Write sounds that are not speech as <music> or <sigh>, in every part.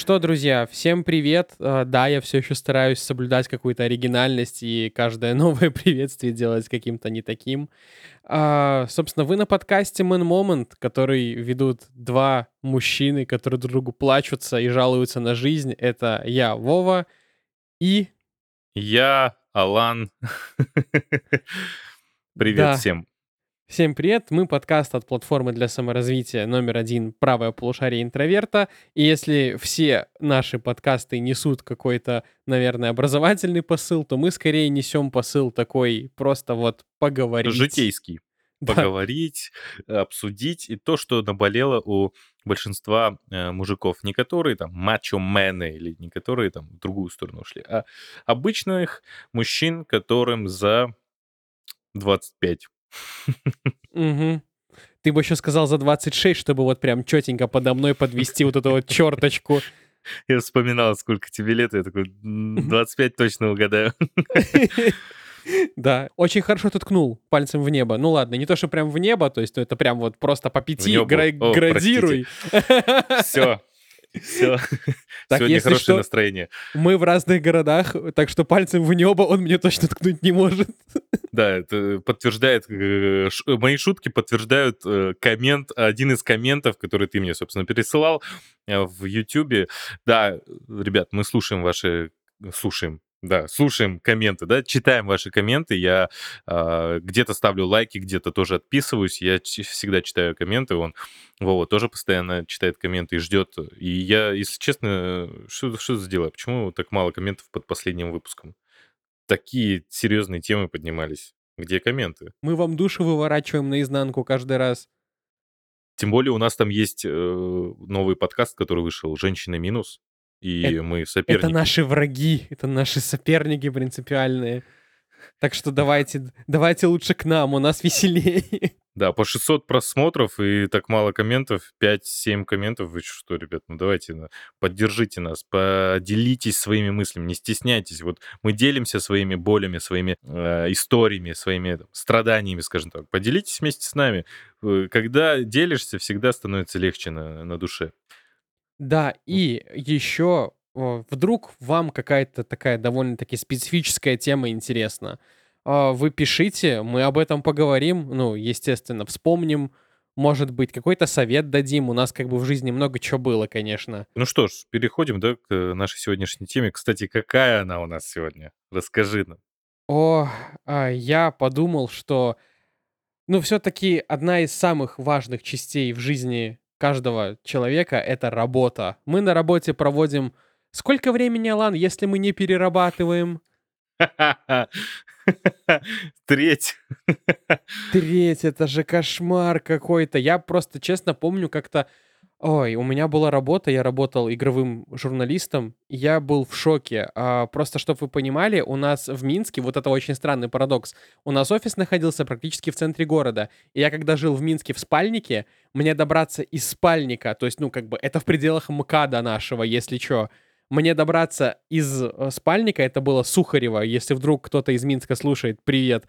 Что, друзья, всем привет. А, Да, я все еще стараюсь соблюдать какую-то оригинальность и каждое <laughs> новое приветствие делать каким-то не таким. А, Собственно, вы на подкасте Man Moment, который ведут два мужчины, которые друг другу плачутся и жалуются на жизнь. Это я, Вова, и... Я Алан. <laughs> Привет Да, всем. Всем привет. Мы подкаст от платформы для саморазвития номер один «Правое полушарие интроверта». И если все наши подкасты несут какой-то, наверное, образовательный посыл, то мы скорее несем посыл такой просто вот поговорить. Житейский. Да, Поговорить, обсудить и то, что наболело у большинства э, мужиков. Не которые там мачо-мены или не которые там в другую сторону ушли, а обычных мужчин, которым за 25. <laughs> мгм. Ты бы еще сказал за 26, чтобы вот прям четенько подо мной подвести вот эту вот черточку. <laughs> Я вспоминал, сколько тебе лет, я такой, «М, <laughs> 25 точно угадаю. Да, очень хорошо ты ткнул пальцем в небо. Ну ладно, не то, что прям в небо, то есть это прям вот просто по пяти небо. гра- О, градируй. Все. Все. Так, Сегодня если хорошее что, настроение. мы в разных городах, так что пальцем в небо он мне точно ткнуть не может. Да, это подтверждает, э, ш- мои шутки подтверждают э, коммент, один из комментов, который ты мне, собственно, пересылал э, в Ютубе. Да, ребят, мы слушаем ваши, слушаем, да, слушаем комменты, да, читаем ваши комменты. Я а, где-то ставлю лайки, где-то тоже отписываюсь. Я всегда читаю комменты. Он, Вова, тоже постоянно читает комменты и ждет. И я, если честно, что, что сделаю? Почему так мало комментов под последним выпуском? Такие серьезные темы поднимались. Где комменты? Мы вам душу выворачиваем наизнанку каждый раз. Тем более у нас там есть э, новый подкаст, который вышел «Женщина минус», и Это, мы это соперники. наши враги, это наши соперники принципиальные. Так что давайте, давайте лучше к нам, у нас веселее. Да, по 600 просмотров и так мало комментов, 5-7 комментов. Вы что, ребят, ну давайте, ну, поддержите нас, поделитесь своими мыслями, не стесняйтесь. Вот мы делимся своими болями, своими э, историями, своими там, страданиями, скажем так. Поделитесь вместе с нами. Э, Когда делишься, всегда становится легче на, на душе. Да, и еще вдруг вам какая-то такая довольно-таки специфическая тема интересна. А, Вы пишите, мы об этом поговорим, ну, естественно, вспомним, может быть, какой-то совет дадим. У нас как бы в жизни много чего было, конечно. Ну что ж, переходим, да, к э, нашей сегодняшней теме. Кстати, какая она у нас сегодня? Расскажи нам. О, а, я подумал, что, ну, все-таки одна из самых важных частей в жизни каждого человека— это работа. Мы на работе проводим... Сколько времени, Алан, если мы не перерабатываем? <laughs> Треть. Треть, это же кошмар какой-то. Я просто честно помню как-то... Ой, у меня была работа, я работал игровым журналистом, я был в шоке. А, просто, чтобы вы понимали, у нас в Минске, вот это очень странный парадокс, у нас офис находился практически в центре города. И я когда жил в Минске в спальнике, мне добраться из спальника, то есть, ну, как бы, это в пределах МКАДа нашего, если чё, мне добраться из э, спальника, это было Сухарево, если вдруг кто-то из Минска слушает, привет,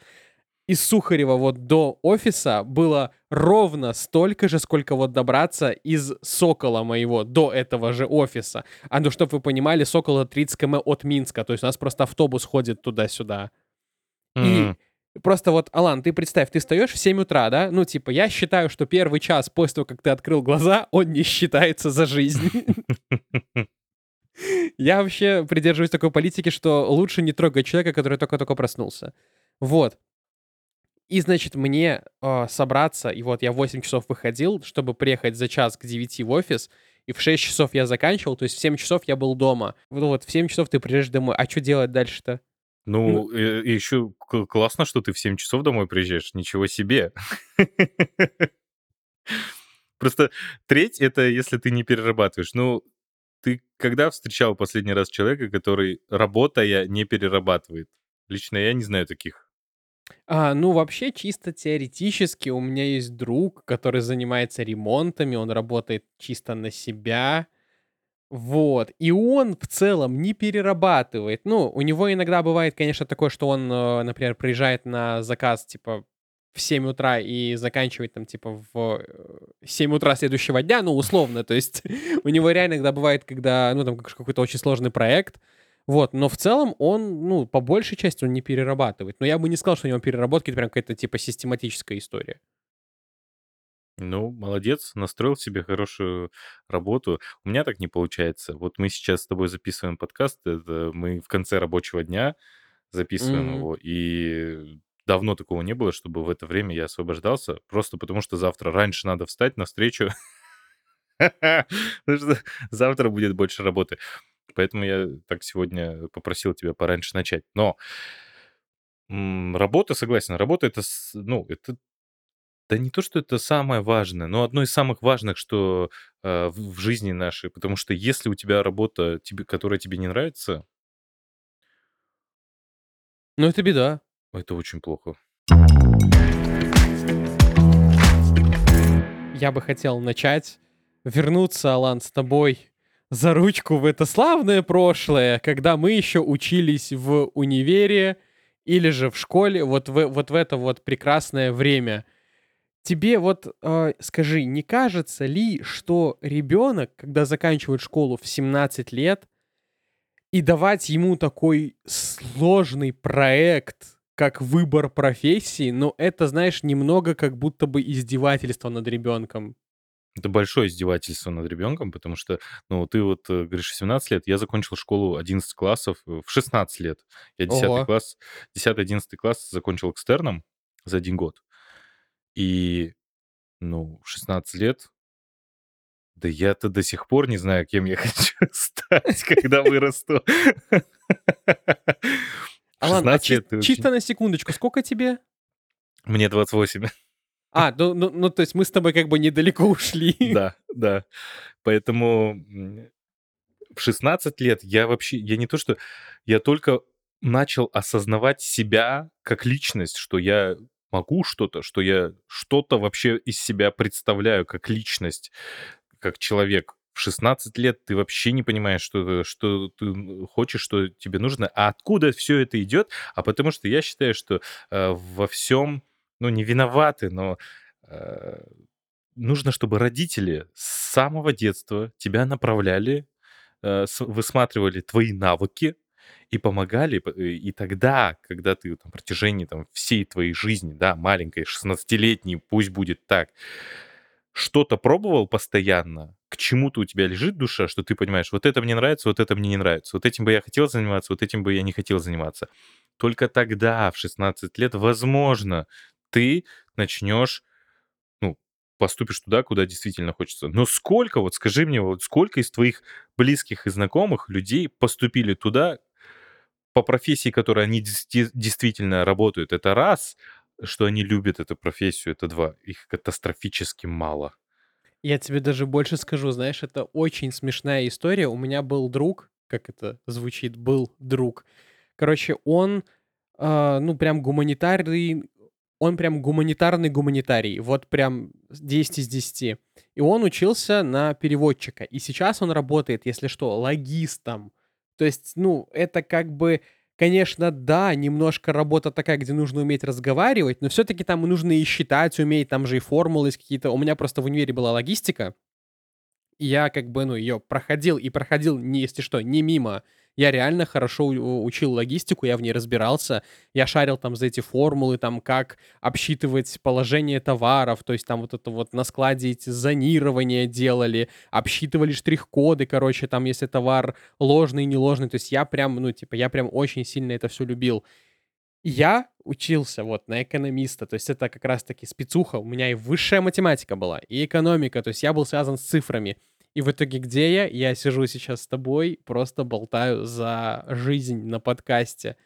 из Сухарева вот до офиса было ровно столько же, сколько вот добраться из Сокола моего до этого же офиса. А ну, чтобы вы понимали, Сокол это 30 км от Минска, то есть у нас просто автобус ходит туда-сюда. И М, просто вот, Алан, ты представь, ты встаешь в 7 утра, да? Ну, типа, я считаю, что первый час после того, как ты открыл глаза, он не считается за жизнь. <laughs> Я вообще придерживаюсь такой политики, что лучше не трогать человека, который только-только проснулся. Вот. И, значит, мне э, собраться, и вот я в 8 часов выходил, чтобы приехать за час к 9 в офис, и в 6 часов я заканчивал, то есть в 7 часов я был дома. Ну вот, в 7 часов ты приезжаешь домой. А что делать дальше-то? Ну, Ну, еще классно, что ты в 7 часов домой приезжаешь. Ничего себе. <laughs> Просто треть — это если ты не перерабатываешь. Ну, ты когда встречал последний раз человека, который, работая, не перерабатывает? Лично я не знаю таких. а, ну, вообще, чисто теоретически у меня есть друг, который занимается ремонтами, он работает чисто на себя. Вот. И он в целом не перерабатывает. Ну, у него иногда бывает, конечно, такое, что он, э, например, приезжает на заказ, типа, в 7 утра и заканчивать там типа в 7 утра следующего дня, ну, условно, то есть <laughs> у него реально иногда бывает, когда, ну, там какой-то очень сложный проект, вот, но в целом он, ну, по большей части он не перерабатывает. Но я бы не сказал, что у него переработки это прям какая-то типа систематическая история. Ну, молодец, настроил себе хорошую работу. У меня так не получается. Вот мы сейчас с тобой записываем подкаст, это мы в конце рабочего дня записываем Мгм. его, и давно такого не было, чтобы в это время я освобождался, просто потому что завтра раньше надо встать на встречу, потому что завтра будет больше работы. Поэтому я так сегодня попросил тебя пораньше начать. Но работа, согласен, работа это, ну, это да не то, что это самое важное, но одно из самых важных, что э, в в жизни нашей, потому что если у тебя работа, тебе, которая тебе не нравится, Ну, это беда. Это очень плохо. Я бы хотел начать вернуться, Алан, с тобой за ручку в это славное прошлое, когда мы еще учились в универе или же в школе, вот в, вот в это вот прекрасное время. Тебе вот э, скажи, не кажется ли, что ребенок, когда заканчивает школу в 17 лет, и давать ему такой сложный проект, как выбор профессии, но это, знаешь, немного как будто бы издевательство над ребенком. Это большое издевательство над ребенком, потому что, ну, ты вот э, говоришь, в 17 лет, я закончил школу 11 классов э, в 16 лет. Я 10 Ого. класс, 10-11 класс закончил экстерном за один год. И, ну, в 16 лет, да я-то до сих пор не знаю, кем я <laughs> хочу стать, когда вырасту. Алан, а 16 чи- лет ты вообще... чисто на секундочку, сколько тебе? Мне 28. А, ну, ну, ну, то есть мы с тобой как бы недалеко ушли. <laughs> Да, да. Поэтому в 16 лет я вообще, я не то что, я только начал осознавать себя как личность, что я могу что-то, что я что-то вообще из себя представляю как личность, как человек. В 16 лет ты вообще не понимаешь, что, что ты хочешь, что тебе нужно, а откуда все это идет, а потому что я считаю, что э, во всем, ну, не виноваты, но э, нужно, чтобы родители с самого детства тебя направляли, э, высматривали твои навыки и помогали. э, И тогда, когда ты на протяжении там, всей твоей жизни, да, маленькой, 16-летней, пусть будет так, что-то пробовал постоянно, к чему-то у тебя лежит душа, что ты понимаешь, вот это мне нравится, вот это мне не нравится, вот этим бы я хотел заниматься, вот этим бы я не хотел заниматься. Только тогда, в 16 лет, возможно, ты начнешь ну, поступишь туда, куда действительно хочется. Но сколько, вот скажи мне, вот сколько из твоих близких и знакомых людей поступили туда по профессии, которой они действительно работают? Это раз, что они любят эту профессию, это два. Их катастрофически мало. Я тебе даже больше скажу, знаешь, это очень смешная история. У меня был друг, как это звучит, был друг. Короче, он, а, ну, прям гуманитарий, он прям гуманитарный гуманитарий, вот прям с 10 из 10. И он учился на переводчика, и сейчас он работает, если что, логистом. То есть, ну, это как бы, конечно, да, немножко работа такая, где нужно уметь разговаривать, но все-таки там нужно и считать уметь, там же и формулы есть какие-то. У меня просто в универе была логистика, и я как бы, ну, ее проходил и проходил, не, если что, не мимо. Я реально хорошо учил логистику, я в ней разбирался. Я шарил там за эти формулы, там, как обсчитывать положение товаров, то есть там вот это вот на складе эти зонирования делали, обсчитывали штрих-коды, короче, там, если товар ложный, не ложный. То есть я прям, ну, типа, я прям очень сильно это все любил. Я учился вот на экономиста, то есть это как раз-таки спецуха, у меня и высшая математика была, и экономика, то есть я был связан с цифрами. И в итоге где я? Я сижу сейчас с тобой, просто болтаю за жизнь на подкасте.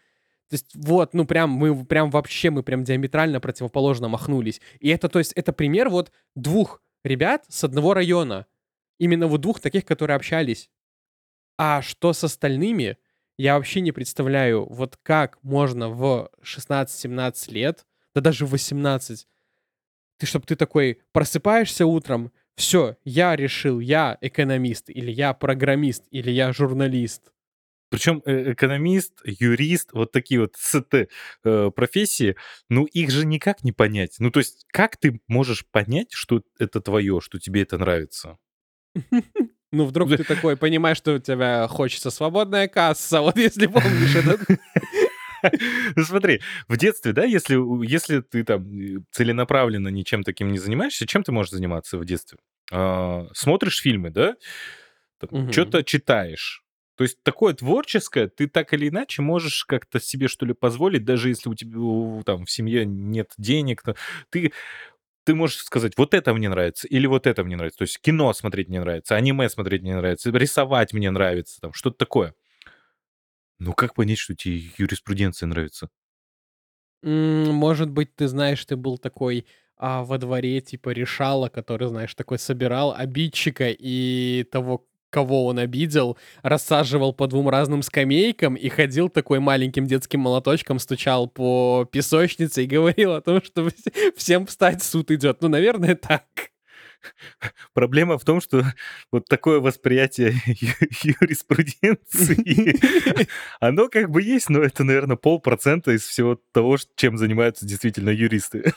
То есть вот, ну прям мы прям вообще, мы прям диаметрально противоположно махнулись. И это, то есть, это пример вот двух ребят с одного района. Именно вот двух таких, которые общались. А что с остальными, я вообще не представляю, вот как можно в 16-17 лет, да даже в 18, ты, чтобы ты такой просыпаешься утром, все, я решил, я экономист, или я программист, или я журналист. Причем э, экономист, юрист, вот такие вот СТ э, профессии, ну их же никак не понять. Ну то есть как ты можешь понять, что это твое, что тебе это нравится? <laughs> Ну, вдруг ты такой понимаешь, что у тебя хочется свободная касса, <laughs> вот если помнишь этот... <laughs> Ну смотри, в детстве, да, если, если ты там э, целенаправленно ничем таким не занимаешься, чем ты можешь заниматься в детстве? А, смотришь фильмы, да? Что-то читаешь. То есть такое творческое, ты так или иначе можешь как-то себе что ли позволить, даже если у тебя там в семье нет денег, то ты ты можешь сказать, вот это мне нравится, или вот это мне нравится. То есть кино смотреть мне нравится, аниме смотреть мне нравится, рисовать мне нравится, там что-то такое. Ну как понять, что тебе юриспруденция нравится? Может быть, ты знаешь, ты был такой а, во дворе, типа, решала, который, знаешь, такой собирал обидчика и того, кого он обидел, рассаживал по двум разным скамейкам и ходил такой маленьким детским молоточком, стучал по песочнице и говорил о том, что всем встать, суд идет. Ну, наверное, <laughs> так. <laughs> Проблема в том, что вот такое восприятие <laughs> юриспруденции, <laughs> оно как бы есть, но это, наверное, полпроцента из всего того, чем занимаются действительно юристы.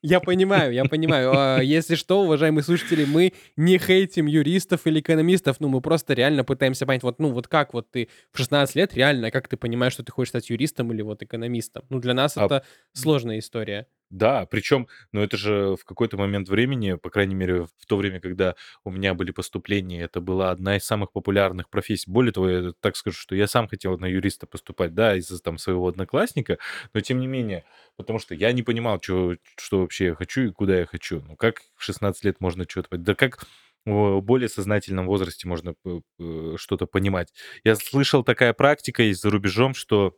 Я понимаю, я понимаю. А, если что, уважаемые слушатели, мы не хейтим юристов или экономистов, ну, мы просто реально пытаемся понять, вот, ну, вот как вот ты в 16 лет реально, как ты понимаешь, что ты хочешь стать юристом или вот экономистом? Ну, для нас а... это сложная история. Да, причем, ну это же в какой-то момент времени, по крайней мере, в то время, когда у меня были поступления, это была одна из самых популярных профессий. Более того, я так скажу, что я сам хотел на юриста поступать, да, из-за там своего одноклассника, но тем не менее, потому что я не понимал, что, что вообще я хочу и куда я хочу. Ну как в 16 лет можно что-то... Да как в более сознательном возрасте можно что-то понимать. Я слышал такая практика есть за рубежом, что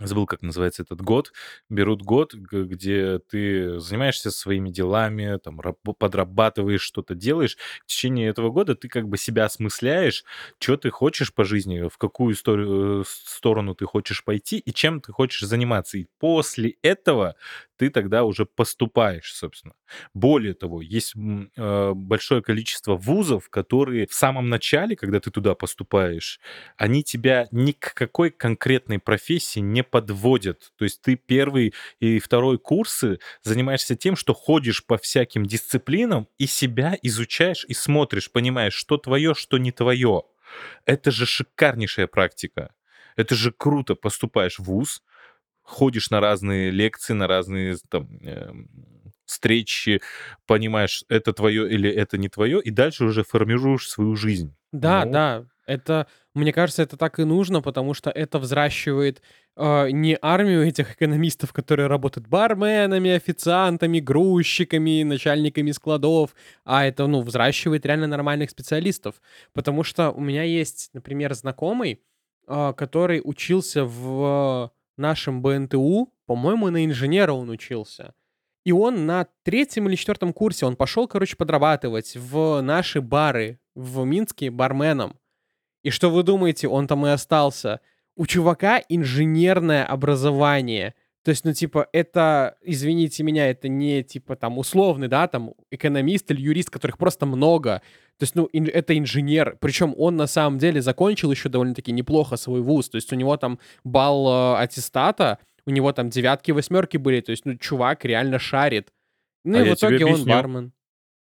забыл, как называется этот год, берут год, где ты занимаешься своими делами, там, подрабатываешь, что-то делаешь. В течение этого года ты как бы себя осмысляешь, что ты хочешь по жизни, в какую э, сторону ты хочешь пойти и чем ты хочешь заниматься. И после этого ты тогда уже поступаешь, собственно. Более того, есть э, большое количество вузов, которые в самом начале, когда ты туда поступаешь, они тебя ни к какой конкретной профессии не подводят. То есть ты первый и второй курсы занимаешься тем, что ходишь по всяким дисциплинам и себя изучаешь и смотришь, понимаешь, что твое, что не твое. Это же шикарнейшая практика. Это же круто. Поступаешь в ВУЗ, ходишь на разные лекции, на разные там, э, встречи, понимаешь, это твое или это не твое, и дальше уже формируешь свою жизнь. Да, ну... да, это, мне кажется, это так и нужно, потому что это взращивает э, не армию этих экономистов, которые работают барменами, официантами, грузчиками, начальниками складов, а это, ну, взращивает реально нормальных специалистов. Потому что у меня есть, например, знакомый, э, который учился в нашем БНТУ, по-моему, на инженера он учился. И он на третьем или четвертом курсе, он пошел, короче, подрабатывать в наши бары в Минске барменом. И что вы думаете, он там и остался? У чувака инженерное образование. То есть, ну, типа, это, извините меня, это не, типа, там, условный, да, там, экономист или юрист, которых просто много. То есть, ну, ин- это инженер. Причем он, на самом деле, закончил еще довольно-таки неплохо свой вуз. То есть, у него там балл э, аттестата, у него там девятки, восьмерки были. То есть, ну, чувак реально шарит. Ну, а и в итоге он бармен.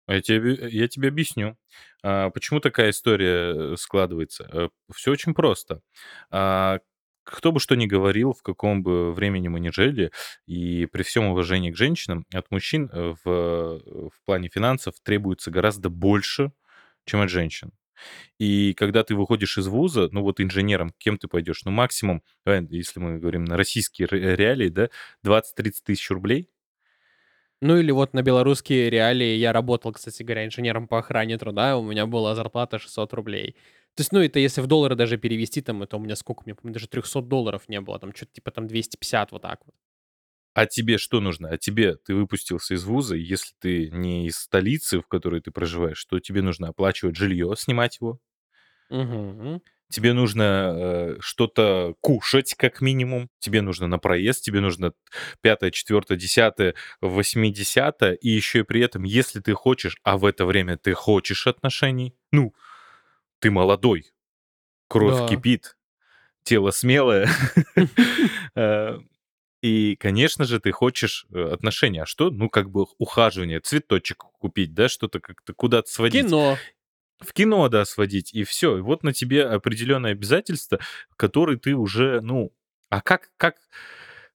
А я тебе, я тебе объясню. А, почему такая история э, складывается? Э, Все очень просто. Кто бы что ни говорил, в каком бы времени мы ни жили, и при всем уважении к женщинам, от мужчин э, в, в плане финансов требуется гораздо больше, чем от женщин. И когда ты выходишь из вуза, ну вот инженером, кем ты пойдешь? Ну максимум, если мы говорим на российские реалии, да, 20-30 тысяч рублей. Ну или вот на белорусские реалии я работал, кстати говоря, инженером по охране труда, у меня была зарплата 600 рублей. То есть, ну, это если в доллары даже перевести, там, это у меня сколько, мне, помню, даже 300 долларов не было, там, что-то типа там 250, вот так вот. А тебе что нужно? А тебе ты выпустился из вуза, и если ты не из столицы, в которой ты проживаешь, то тебе нужно оплачивать жилье, снимать его. Угу. Тебе нужно э, что-то кушать, как минимум. Тебе нужно на проезд, тебе нужно пятое, четвертое, десятое, восьмидесятое. И еще и при этом, если ты хочешь, а в это время ты хочешь отношений, ну, ты молодой, кровь Да. кипит, тело смелое. <laughs> <laughs> Э, и, конечно же, ты хочешь э, отношения. А что? Ну, как бы ухаживание, цветочек купить, да, что-то как-то куда-то сводить. Кино. В кино, да, сводить, и все. И вот на тебе определенные обязательства, которые ты уже, ну... А как, как,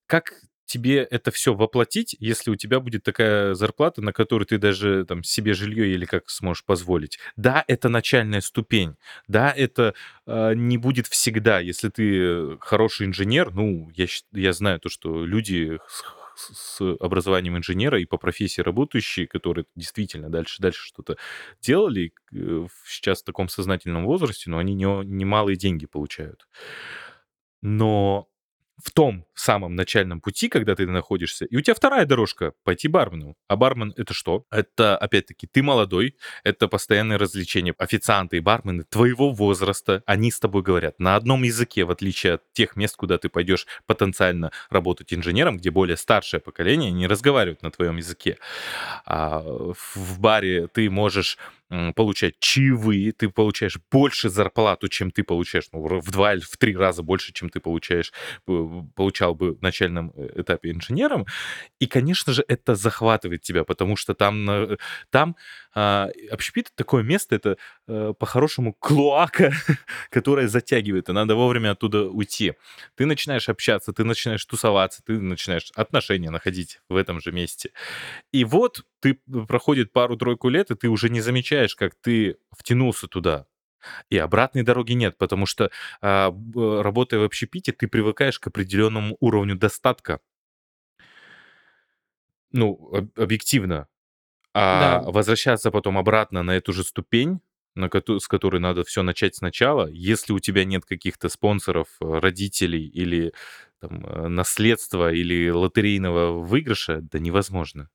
как тебе это все воплотить, если у тебя будет такая зарплата, на которую ты даже там себе жилье или как сможешь позволить. Да, это начальная ступень. Да, это э, не будет всегда. Если ты хороший инженер, ну, я, я знаю то, что люди с, образованием инженера и по профессии работающие, которые действительно дальше, дальше что-то делали, э, сейчас в таком сознательном возрасте, но они немалые не, деньги получают. Но в том самом начальном пути, когда ты находишься, и у тебя вторая дорожка — пойти бармену. А бармен — это что? Это, опять-таки, ты молодой, это постоянное развлечение. Официанты и бармены твоего возраста, они с тобой говорят на одном языке, в отличие от тех мест, куда ты пойдешь потенциально работать инженером, где более старшее поколение не разговаривают на твоем языке. А в баре ты можешь получать чаевые, ты получаешь больше зарплату, чем ты получаешь, ну, в два или в три раза больше, чем ты получаешь, получал бы в начальном э, этапе инженером. И, конечно же, это захватывает тебя, потому что там, там а, общепит такое место, это а, по-хорошему клоака, <laughs> которая затягивает, и надо вовремя оттуда уйти. Ты начинаешь общаться, ты начинаешь тусоваться, ты начинаешь отношения находить в этом же месте. И вот ты проходит пару-тройку лет, и ты уже не замечаешь, как ты втянулся туда. И обратной дороги нет, потому что а, работая в общепите, ты привыкаешь к определенному уровню достатка. Ну, объективно. А Да. возвращаться потом обратно на эту же ступень, на кото- с которой надо все начать сначала, если у тебя нет каких-то спонсоров, э, родителей или там, э, наследства или лотерейного выигрыша, да невозможно.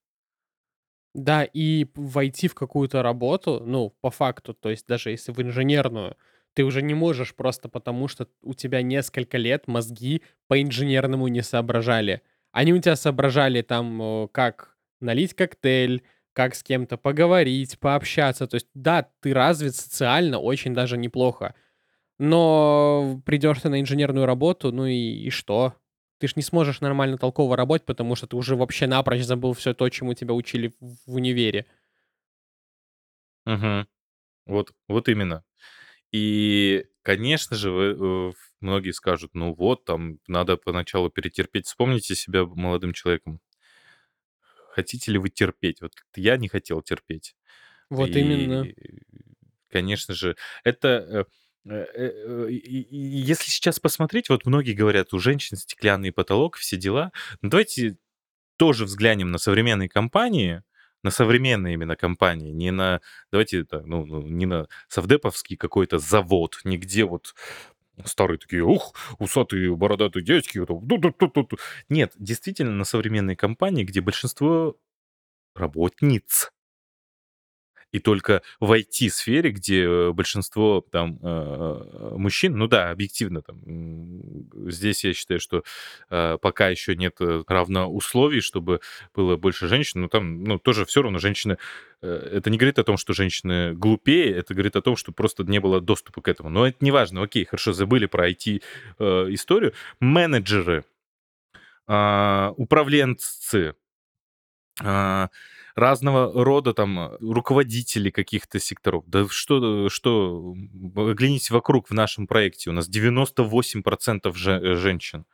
Да, и войти в какую-то работу, ну, по факту, то есть даже если в инженерную, ты уже не можешь просто потому, что у тебя несколько лет мозги по-инженерному не соображали. Они у тебя соображали там, как налить коктейль, как с кем-то поговорить, пообщаться. То есть, да, ты развит социально очень даже неплохо. Но придешь ты на инженерную работу, ну и, и что? Ты ж не сможешь нормально толково работать, потому что ты уже вообще напрочь забыл все то, чему тебя учили в универе. Мгм. Вот, вот именно. И, конечно же, вы, э, многие скажут, ну вот, там надо поначалу перетерпеть. Вспомните себя молодым человеком. Хотите ли вы терпеть? Вот как-то я не хотел терпеть. Вот именно. И, конечно же, это... э, э, э, Если сейчас посмотреть, вот многие говорят, у женщин стеклянный потолок, все дела. Но давайте тоже взглянем на современные компании, на современные именно компании, не на, давайте, ну, ну, не на совдеповский какой-то завод, нигде вот старые такие, ух, усатые бородатые дядьки. вот, ду-ду-ду-ду-ду». Нет, действительно на современные компании, где большинство работниц, и только в IT-сфере, где э, большинство там э, мужчин, ну да, объективно там, здесь я считаю, что э, пока еще нет э, равноусловий, чтобы было больше женщин, но там, ну, тоже все равно женщины, э, это не говорит о том, что женщины глупее, это говорит о том, что просто не было доступа к этому. Но это не важно, окей, хорошо, забыли про IT-историю. Менеджеры, а, управленцы, а, разного рода там э, руководители каких-то секторов. Да что, что, оглянитесь вокруг в нашем проекте. У нас 98% же- э, женщин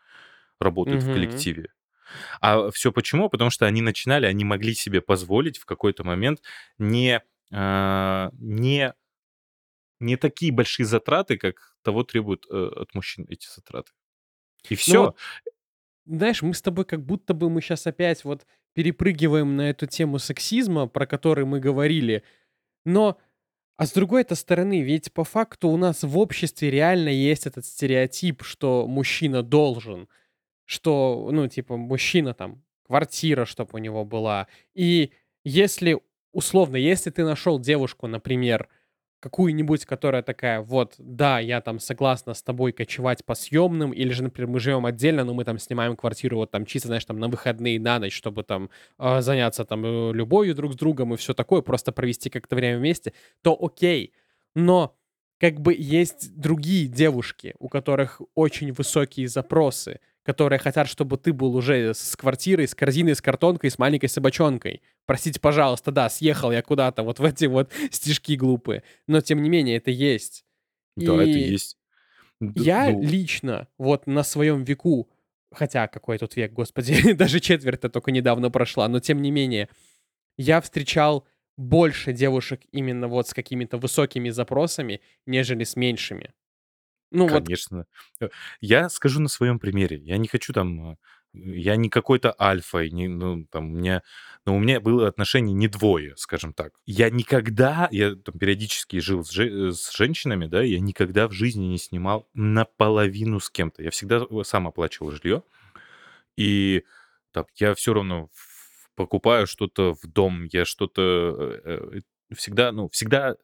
работают в Мгм. коллективе. А все почему? Потому что они начинали, они могли себе позволить в какой-то момент не, а, не, не такие большие затраты, как того требуют э, от мужчин эти затраты. И Ну все. вот Знаешь, мы с тобой как будто бы мы сейчас опять вот перепрыгиваем на эту тему сексизма, про который мы говорили. Но, а с другой-то стороны, ведь по факту у нас в обществе реально есть этот стереотип, что мужчина должен, что, ну, типа, мужчина там, квартира, чтобы у него была. И если, условно, если ты нашел девушку, например, какую-нибудь, которая такая, вот, да, я там согласна с тобой кочевать по съемным, или же, например, мы живем отдельно, но мы там снимаем квартиру вот там чисто, знаешь, там на выходные, на ночь, чтобы там а, заняться там э, любовью друг с другом и все такое, просто провести как-то время вместе, то окей. Но как бы есть другие девушки, у которых очень высокие запросы, которые хотят, чтобы ты был уже с квартирой, с корзиной, с картонкой, с маленькой собачонкой. Простите, пожалуйста, да, съехал я куда-то вот в эти вот <laughs> стишки глупые. Но, тем не менее, это есть. Да, это И есть. Д я ну лично вот на своем веку, хотя какой тут век, господи, <laughs> даже четверть-то только недавно прошла, но тем не менее, я встречал больше девушек именно вот с какими-то высокими запросами, нежели с меньшими. Ну вот Конечно. Э, я скажу на своем примере. Я не хочу там, э, я не какой-то альфа, и не, ну, там, у меня, ну, у меня было отношений не двое, скажем так. Я никогда, я там периодически жил с, же- э, с женщинами, да, я никогда в жизни не снимал наполовину с кем-то. Я всегда сам оплачивал жилье, и так, я все равно покупаю что-то в дом, я что-то всегда, ну, всегда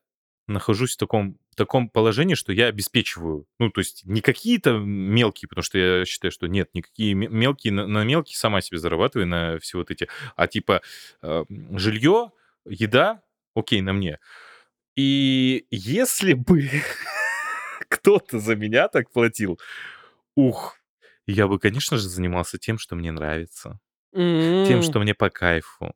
нахожусь в таком, таком положении, что я обеспечиваю. Ну, то есть не какие-то мелкие, потому что я считаю, что нет, никакие ме- мелкие, на, на мелкие сама себе зарабатываю, на все вот эти, а типа э, жилье, еда, окей, на мне. И если бы <laughs> кто-то за меня так платил, ух, я бы, конечно же, занимался тем, что мне нравится, тем, что мне по кайфу.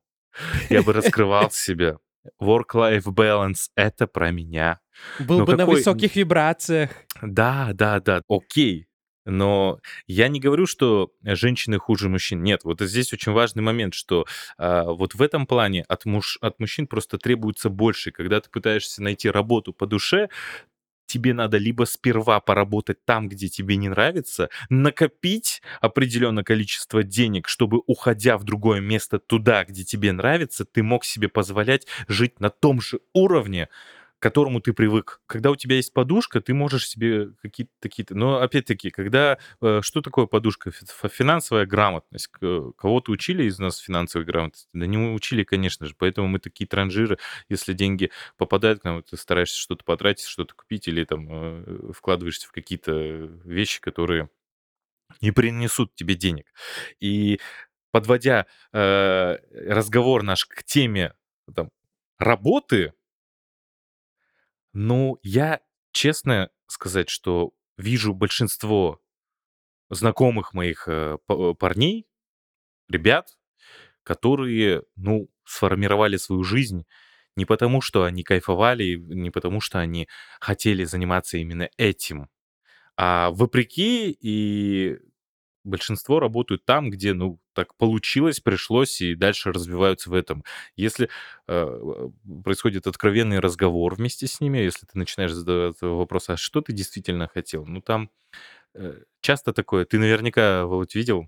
Я бы <laughs> раскрывал себя. Work-life balance— это про меня. был Но бы на какой... высоких вибрациях. Да, да, да, окей. Но я не говорю, что женщины хуже мужчин. Нет, вот здесь очень важный момент, что а, вот в этом плане от, муж, от мужчин просто требуется больше. Когда ты пытаешься найти работу по душе, тебе надо либо сперва поработать там, где тебе не нравится, накопить определенное количество денег, чтобы, уходя в другое место туда, где тебе нравится, ты мог себе позволять жить на том же уровне, к которому ты привык. Когда у тебя есть подушка, ты можешь себе какие-то такие... Но опять-таки, когда... э, Что такое подушка? Фи- Финансовая грамотность. К- Кого-то учили из нас финансовой грамотности? Да не учили, конечно же. Поэтому мы такие транжиры. Если деньги попадают к нам, ты стараешься что-то потратить, что-то купить или там э, вкладываешься в какие-то вещи, которые не принесут тебе денег. И подводя э, разговор наш к теме там, работы, ну, я честно сказать, что вижу большинство знакомых моих э, парней, ребят, которые, ну, сформировали свою жизнь не потому, что они кайфовали, не потому, что они хотели заниматься именно этим, а вопреки, и большинство работают там, где, ну, так получилось, пришлось, и дальше развиваются в этом. Если э, происходит откровенный разговор вместе с ними, если ты начинаешь задавать вопрос, а что ты действительно хотел? Ну, там э, часто такое, ты наверняка, Володь, видел,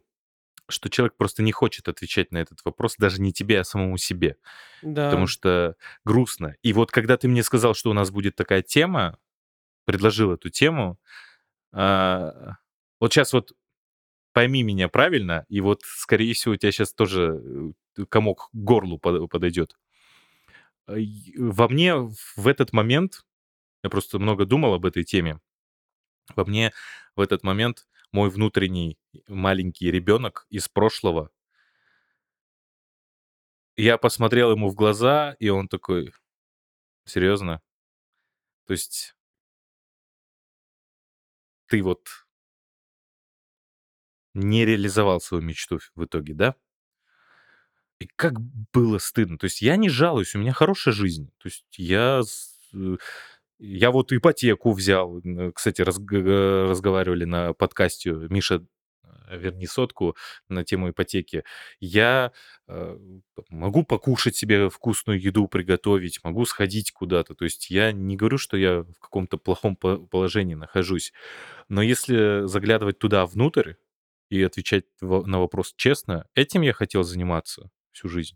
что человек просто не хочет отвечать на этот вопрос, даже не тебе, а самому себе, потому Да. что грустно. И вот когда ты мне сказал, что у нас будет такая тема, предложил эту тему, а, вот сейчас вот пойми меня правильно, и вот, скорее всего, у тебя сейчас тоже э, комок к горлу под- подойдет. А, Во мне в этот момент, я просто много думал об этой теме, во мне в этот момент мой внутренний маленький ребенок из прошлого, я посмотрел ему в глаза, и он такой, серьезно? То есть ты вот не реализовал свою мечту в итоге, да? И как было стыдно. То есть я не жалуюсь, у меня хорошая жизнь. То есть я, э, я вот ипотеку взял. Кстати, разг- разговаривали на подкасте Миша, э, верни сотку на тему ипотеки. Я э, могу покушать себе вкусную еду, приготовить, могу сходить куда-то. То есть я не говорю, что я в каком-то плохом по- положении нахожусь. Но если заглядывать туда внутрь и отвечать на вопрос честно, этим я хотел заниматься всю жизнь.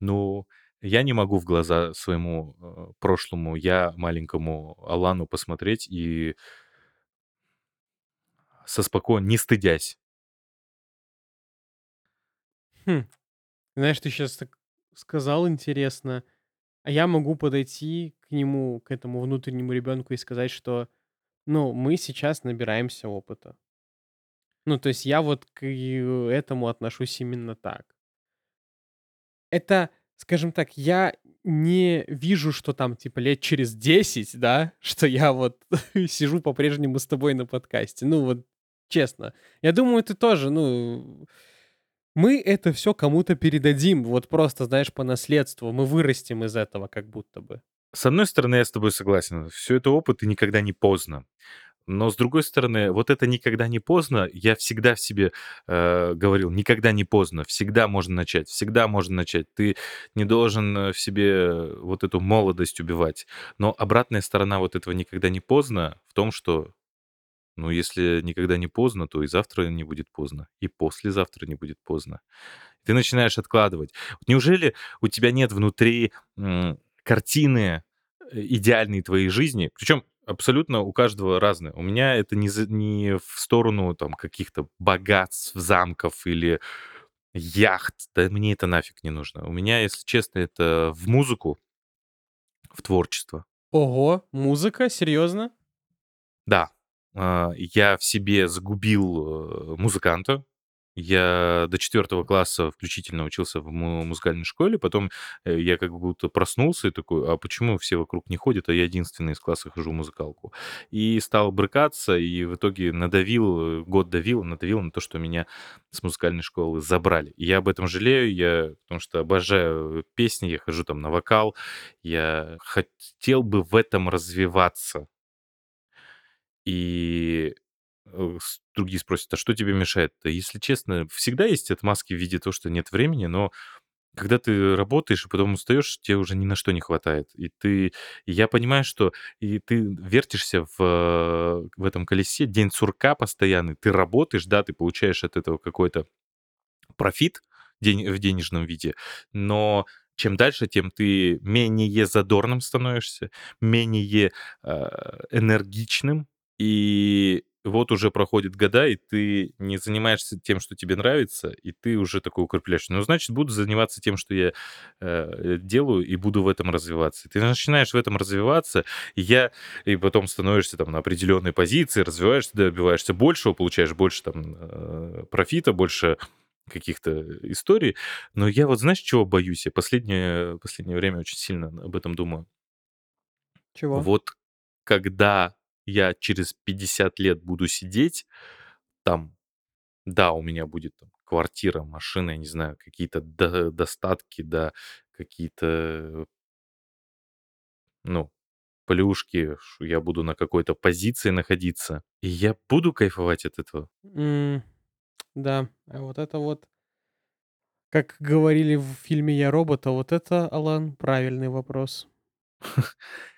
Ну, я не могу в глаза своему э, прошлому я, маленькому Алану, посмотреть и со спокойно, не стыдясь. Хм. Знаешь, ты сейчас так сказал интересно, а я могу подойти к нему, к этому внутреннему ребенку и сказать, что, ну, мы сейчас набираемся опыта. Ну, то есть я вот к этому отношусь именно так. Это, скажем так, я не вижу, что там, типа, лет через 10, да, <laughs> что я вот <laughs> сижу по-прежнему с тобой на подкасте. Ну, вот честно. Я думаю, ты тоже, ну... Мы это все кому-то передадим, вот просто, знаешь, по наследству. Мы вырастем из этого как будто бы. С одной стороны, я с тобой согласен. Все это опыт, и никогда не поздно. Но с другой стороны, вот это никогда не поздно, я всегда в себе э, говорил, никогда не поздно, всегда можно начать, всегда можно начать. Ты не должен э, в себе вот эту молодость убивать. Но обратная сторона вот этого никогда не поздно в том, что, ну, если никогда не поздно, то и завтра не будет поздно, и послезавтра не будет поздно. Ты начинаешь откладывать. Неужели у тебя нет внутри м, картины э, идеальной твоей жизни? Причем абсолютно у каждого разное. У меня это не, за, не в сторону там каких-то богатств, замков или яхт. Да мне это нафиг не нужно. У меня, если честно, это в музыку, в творчество. Ого, музыка? Серьезно? Да. А, я в себе загубил э, музыканта, я до четвертого класса включительно учился в музыкальной школе, потом э, я как будто проснулся и такой, а почему все вокруг не ходят, а я единственный из класса хожу в музыкалку? И стал брыкаться, и в итоге надавил, э, год давил, надавил на то, что меня с музыкальной школы забрали. И я об этом жалею, я, потому что обожаю песни, я хожу там на вокал, я хотел бы в этом развиваться. И другие спросят, а что тебе мешает? Да, если честно, всегда есть отмазки в виде того, что нет времени, но когда ты работаешь и потом устаешь, тебе уже ни на что не хватает. И ты, и я понимаю, что и ты вертишься в, в этом колесе, день сурка постоянный, ты работаешь, да, ты получаешь от этого какой-то профит день, в денежном виде, но чем дальше, тем ты менее задорным становишься, менее э, энергичным, и вот уже проходит года, и ты не занимаешься тем, что тебе нравится, и ты уже такой укрепляешь. Ну, значит, буду заниматься тем, что я э, делаю, и буду в этом развиваться. Ты начинаешь в этом развиваться, и я, и потом становишься там на определенной позиции, развиваешься, добиваешься большего, получаешь больше там э, профита, больше каких-то историй. Но я вот знаешь, чего боюсь? Я последнее, последнее время очень сильно об этом думаю. Чего? Вот когда я через 50 лет буду сидеть, там, да, у меня будет там, квартира, машина, я не знаю, какие-то до- достатки, да, какие-то, ну, плюшки, я буду на какой-то позиции находиться, и я буду кайфовать от этого. М, Да, а вот это вот, как говорили в фильме «Я робот», а вот это, Алан, правильный вопрос. <laughs>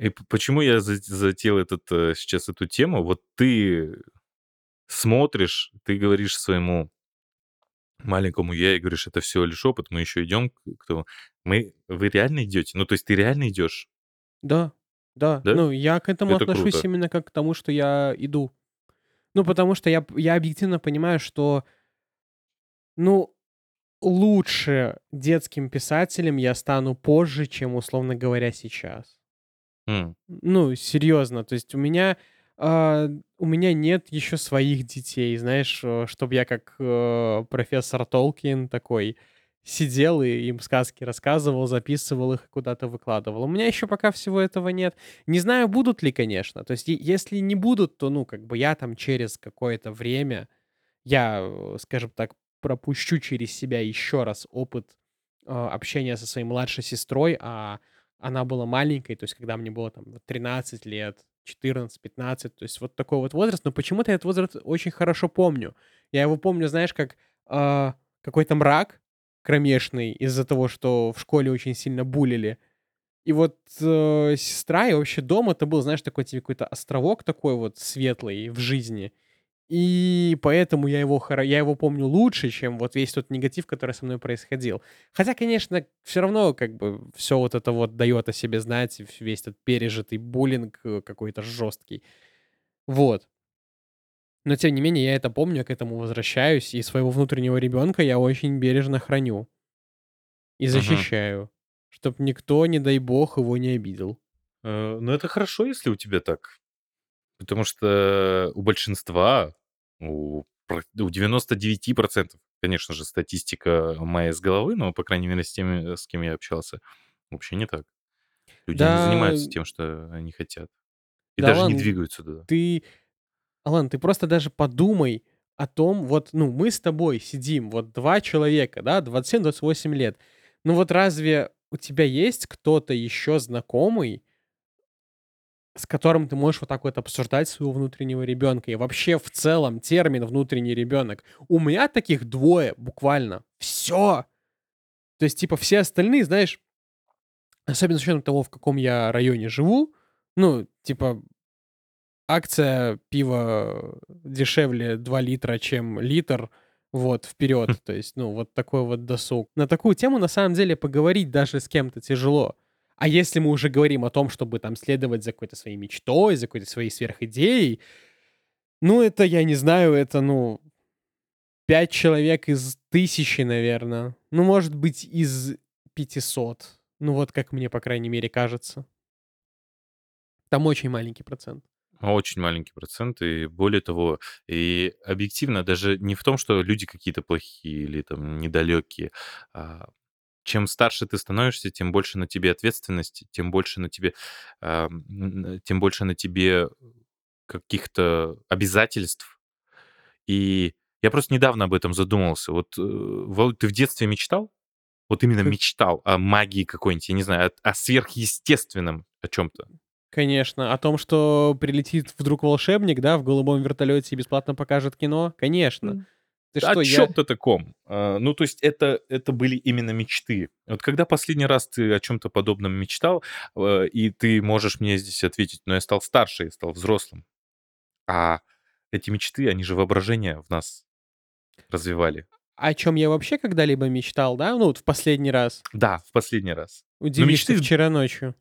И почему я затеял этот, э, сейчас эту тему? Вот ты смотришь, ты говоришь своему маленькому я и говоришь, это все лишь опыт, мы еще идем к тому. Мы, вы реально идете? Ну, то есть ты реально идешь, Да, да. да? Ну, я к этому Это отношусь круто. именно как к тому, что я иду. Ну, потому что я, я объективно понимаю, что, ну, лучше детским писателем я стану позже, чем, условно говоря, сейчас. Ну, серьезно, то есть у меня, а, у меня нет еще своих детей, знаешь, чтобы я как э, профессор Толкин такой сидел и им сказки рассказывал, записывал их и куда-то выкладывал. У меня еще пока всего этого нет. Не знаю, будут ли, конечно. То есть, если не будут, то, ну, как бы я там через какое-то время, я, э, скажем так, пропущу через себя еще раз опыт э, общения со своей младшей сестрой, а она была маленькой, то есть когда мне было там вот 13 лет, 14-15, то есть вот такой вот возраст, но почему-то я этот возраст очень хорошо помню. Я его помню, знаешь, как а, какой-то мрак кромешный из-за того, что в школе очень сильно булили. И вот э, сестра и вообще дом это был, знаешь, такой тебе какой-то островок такой вот светлый в жизни. И поэтому я его, хоро- я его помню лучше, чем вот весь тот негатив, который со мной происходил. Хотя, конечно, все равно как бы все вот это вот дает о себе знать, весь этот пережитый буллинг э, какой-то жесткий. Вот. Но тем не менее, я это помню, я к этому возвращаюсь, и своего внутреннего ребенка я очень бережно храню и защищаю, чтобы никто, не дай бог, его не обидел. Э, ну, это хорошо, если у тебя так. Потому что у большинства, у у 99%, конечно же, статистика моя из головы, но, по крайней мере, с теми, с кем я общался, вообще не так. Люди не Да, занимаются тем, что они хотят. И да, даже не Алан, двигаются туда. ты, Алан, ты просто даже подумай о том, вот, ну, мы с тобой сидим, вот два человека, да, 27-28 лет. Ну вот разве у тебя есть кто-то еще знакомый, с которым ты можешь вот так вот обсуждать своего внутреннего ребенка и вообще в целом термин внутренний ребенок. У меня таких двое буквально. Все. То есть, типа, все остальные, знаешь, особенно с учетом того, в каком я районе живу, ну, типа, акция пива дешевле 2 литра, чем литр, вот, вперед. То есть, ну, вот такой вот досуг. На такую тему, на самом деле, поговорить даже с кем-то тяжело. А если мы уже говорим о том, чтобы там следовать за какой-то своей мечтой, за какой-то своей сверхидеей, ну, это, я не знаю, это, ну, пять человек из тысячи, наверное. Ну, может быть, из 500. Ну, вот как мне, по крайней мере, кажется. Там очень маленький процент. Очень маленький процент, и более того, и объективно даже не в том, что люди какие-то плохие или там недалекие, а чем старше ты становишься, тем больше на тебе ответственности, тем больше на тебе, м, тем больше на тебе каких-то обязательств. И я просто недавно об этом задумался. Вот, э, Володь, ты в детстве мечтал? Вот именно Как- мечтал о магии какой-нибудь, я не знаю, о, о сверхъестественном о чем-то. Конечно. О том, что прилетит вдруг волшебник, да, в голубом вертолете и бесплатно покажет кино? Конечно. Ты о что, я... таком. А, Ну, то есть это, это были именно мечты. Вот когда последний раз ты о чем-то подобном мечтал, э, и ты можешь мне здесь ответить, но я стал старше, я стал взрослым. А эти мечты, они же воображение в нас развивали. О чем я вообще когда-либо мечтал, да? Ну, вот в последний раз. Да, в последний раз. Удивишься мечты- вчера ночью.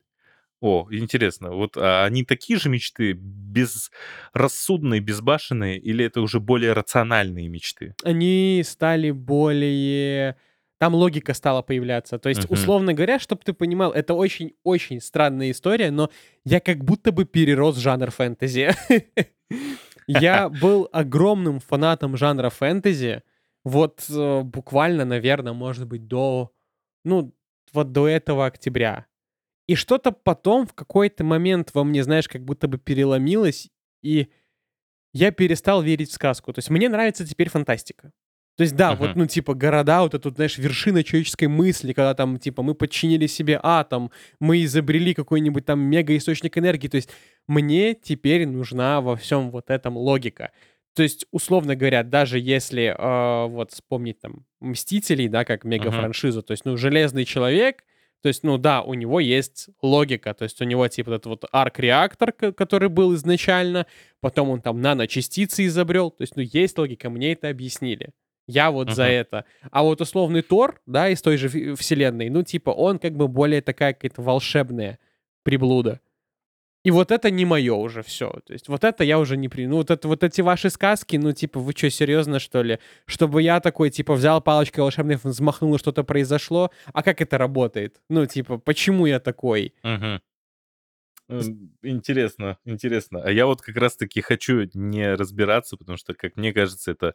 О, интересно, вот а они такие же мечты, безрассудные, безбашенные, или это уже более рациональные мечты? Они стали более... Там логика стала появляться. То есть, Мгм. условно говоря, чтобы ты понимал, это очень-очень странная история, но я как будто бы перерос жанр фэнтези. <laughs> Я <laughs> был огромным фанатом жанра фэнтези. Вот э, буквально, наверное, может быть, до... Ну, вот до этого октября. И что-то потом в какой-то момент во мне, знаешь, как будто бы переломилось, и я перестал верить в сказку. То есть мне нравится теперь фантастика. То есть да, вот, Мгм. ну, типа, города, вот это, вот, знаешь, вершина человеческой мысли, когда там, типа, мы подчинили себе атом, мы изобрели какой-нибудь там мега-источник энергии. То есть мне теперь нужна во всем вот этом логика. То есть, условно говоря, даже если э, вот вспомнить там Мстителей, да, как мега-франшизу, то есть, ну, Железный Человек, то есть, ну да, у него есть логика, то есть у него типа этот вот арк-реактор, ко- который был изначально, потом он там наночастицы изобрел, то есть, ну, есть логика, мне это объяснили. Я вот за Мгм. это. А вот условный Тор, да, из той же вселенной, ну, типа, он как бы более такая какая-то волшебная приблуда. И вот это не мое уже все. То есть вот это я уже не при... Ну вот, это, вот эти ваши сказки, ну типа вы что, серьезно что ли? Чтобы я такой типа взял палочкой волшебной, взмахнул, и что-то произошло? А как это работает? Ну типа почему я такой? М, Интересно, интересно. А я вот как раз-таки хочу не разбираться, потому что, как мне кажется, это,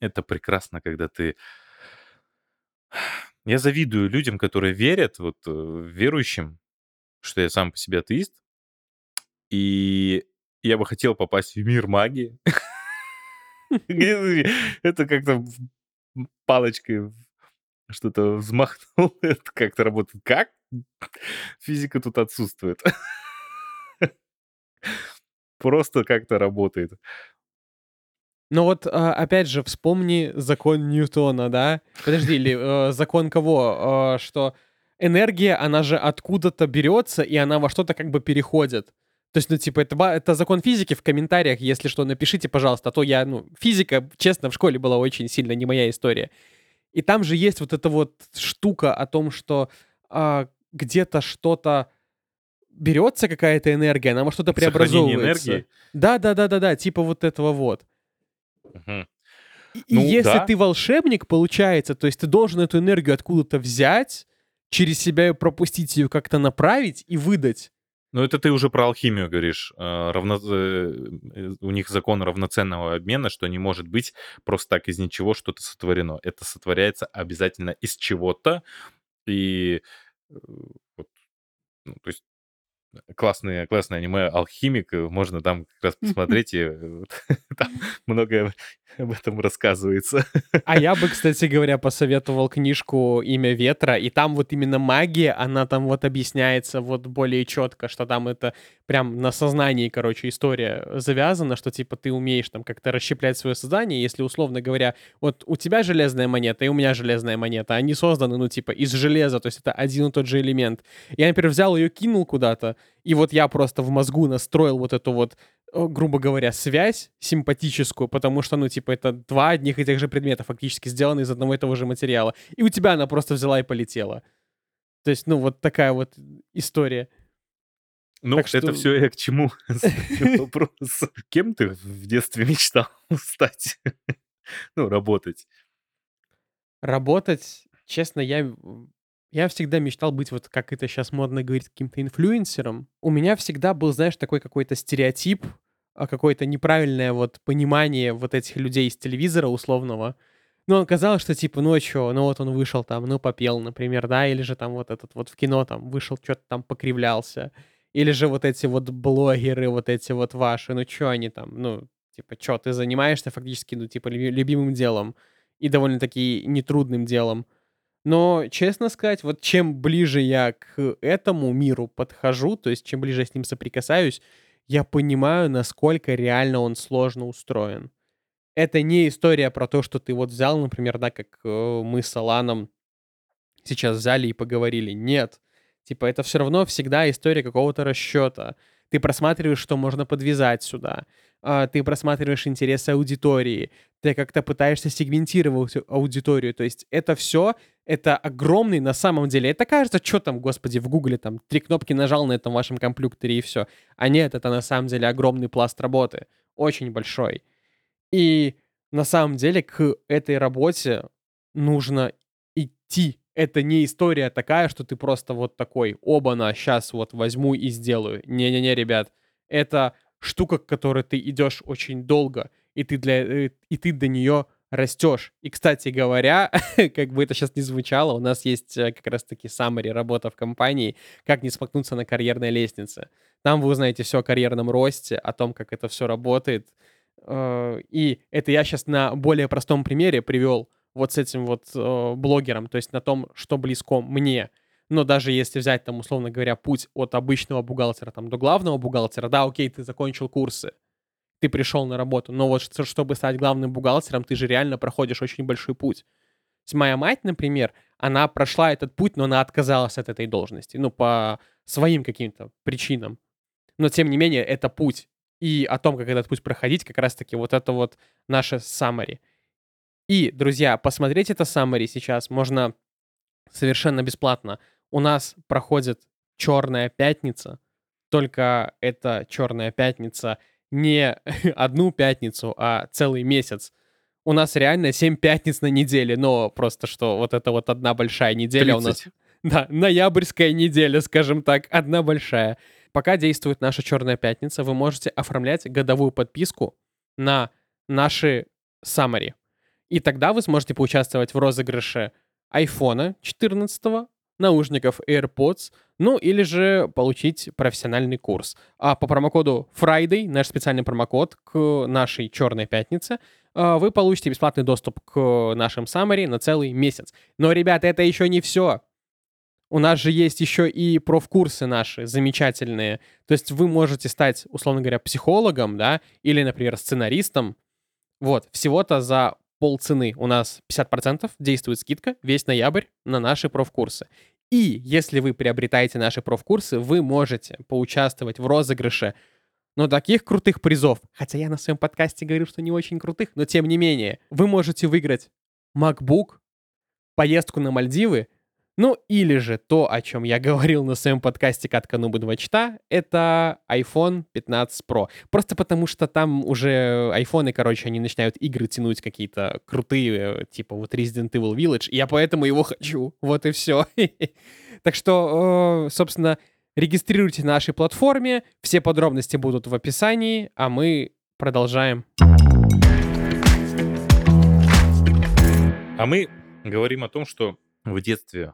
это прекрасно, когда ты... Я завидую людям, которые верят, вот э, верующим, что я сам по себе атеист, и я бы хотел попасть в мир магии. <laughs> Это как-то палочкой что-то взмахнул, <laughs> это как-то работает. Как? Физика тут отсутствует. <laughs> Просто как-то работает. Ну вот а, опять же вспомни закон Ньютона, да? Подожди, или э, закон кого? Э, что энергия, она же откуда-то берется, и она во что-то как бы переходит. То есть, ну, типа, это, это закон физики в комментариях, если что, напишите, пожалуйста, а то я, ну, физика, честно, в школе была очень сильно не моя история. И там же есть вот эта вот штука о том, что а, где-то что-то берется какая-то энергия, она во что-то преобразовывается. энергии. Да, да, да, да, да, типа вот этого вот. И и Ну, если да. ты волшебник, получается, то есть ты должен эту энергию откуда-то взять, через себя ее пропустить, ее как-то направить и выдать. Ну, это ты уже про алхимию говоришь. А, равно... Э, у них закон равноценного обмена, что не может быть просто так из ничего что-то сотворено. Это сотворяется обязательно из чего-то. И э, вот, ну, то есть классное, классное аниме «Алхимик», можно там как раз <laughs> посмотреть, и <laughs> там многое <laughs> об этом рассказывается. А я бы, кстати говоря, посоветовал книжку «Имя ветра», и там вот именно магия, она там вот объясняется вот более четко, что там это прям на сознании, короче, история завязана, что типа ты умеешь там как-то расщеплять свое сознание, если условно говоря, вот у тебя железная монета и у меня железная монета, они созданы, ну типа из железа, то есть это один и тот же элемент. Я, например, взял ее, кинул куда-то, и вот я просто в мозгу настроил вот эту вот грубо говоря, связь симпатическую, потому что, ну, типа, это два одних и тех же предмета, фактически сделаны из одного и того же материала. И у тебя она просто взяла и полетела. То есть, ну, вот такая вот история. Ну, так это все я к чему <laughs> <laughs> вопрос. Кем ты в детстве мечтал <laughs> стать? Ну, работать. Работать, честно, я я всегда мечтал быть, вот как это сейчас модно говорить, каким-то инфлюенсером. У меня всегда был, знаешь, такой какой-то стереотип, а, какое-то неправильное вот понимание вот этих людей из телевизора условного. Ну, оказалось, что типа, ну а чё, ну вот он вышел там, ну попел, например, да, или же там вот этот вот в кино там вышел, что-то там покривлялся. Или же вот эти вот блогеры, вот эти вот ваши, ну чё они там, ну, типа, чё, ты занимаешься фактически, ну, типа, любимым делом и довольно-таки нетрудным делом. Но, честно сказать, вот чем ближе я к этому миру подхожу, то есть чем ближе я с ним соприкасаюсь, я понимаю, насколько реально он сложно устроен. Это не история про то, что ты вот взял, например, да, как э, мы с Аланом сейчас взяли и поговорили. Нет. Типа, это все равно всегда история какого-то расчета. Ты просматриваешь, что можно подвязать сюда. А, ты просматриваешь интересы аудитории. Ты как-то пытаешься сегментировать аудиторию. То есть это все, это огромный на самом деле. Это кажется, что там, господи, в гугле там три кнопки нажал на этом вашем компьютере и все. А нет, это на самом деле огромный пласт работы. Очень большой. И на самом деле к этой работе нужно идти это не история такая, что ты просто вот такой, оба-на, сейчас вот возьму и сделаю. Не-не-не, ребят, это штука, к которой ты идешь очень долго, и ты, для, э, и ты до нее растешь. И, кстати говоря, <laughs> как бы это сейчас не звучало, у нас есть э, как раз-таки summary работа в компании, как не споткнуться на карьерной лестнице. Там вы узнаете все о карьерном росте, о том, как это все работает. Э, и это я сейчас на более простом примере привел вот с этим вот э, блогером, то есть на том, что близко мне. Но даже если взять там, условно говоря, путь от обычного бухгалтера там до главного бухгалтера, да, окей, ты закончил курсы, ты пришел на работу, но вот чтобы стать главным бухгалтером, ты же реально проходишь очень большой путь. Моя мать, например, она прошла этот путь, но она отказалась от этой должности, ну, по своим каким-то причинам. Но, тем не менее, это путь. И о том, как этот путь проходить, как раз-таки вот это вот наше summary. И, друзья, посмотреть это summary сейчас можно совершенно бесплатно. У нас проходит Черная пятница, только это Черная пятница не <laughs> одну пятницу, а целый месяц. У нас реально 7 пятниц на неделе, но просто что вот это вот одна большая неделя 30. у нас. <laughs> Да, ноябрьская неделя, скажем так, одна большая. Пока действует наша Черная пятница, вы можете оформлять годовую подписку на наши summary. И тогда вы сможете поучаствовать в розыгрыше iPhone 14, наушников AirPods, ну или же получить профессиональный курс. А по промокоду Friday, наш специальный промокод к нашей черной пятнице, а, вы получите бесплатный доступ к нашим summary на целый месяц. Но, ребята, это еще не все. У нас же есть еще и профкурсы наши замечательные. То есть вы можете стать, условно говоря, психологом, да, или, например, сценаристом. Вот, всего-то за полцены у нас 50% действует скидка весь ноябрь на наши профкурсы. И если вы приобретаете наши профкурсы, вы можете поучаствовать в розыгрыше но таких крутых призов, хотя я на своем подкасте говорю, что не очень крутых, но тем не менее, вы можете выиграть MacBook, поездку на Мальдивы ну, или же то, о чем я говорил на своем подкасте «Катка Нубы 2 чита», это iPhone 15 Pro. Просто потому что там уже айфоны, короче, они начинают игры тянуть какие-то крутые, типа вот Resident Evil Village, и я поэтому его хочу. Вот и все. <laughs> Так что, собственно, Регистрируйте на нашей платформе. Все подробности будут в описании, а мы продолжаем. А мы говорим о том, что в детстве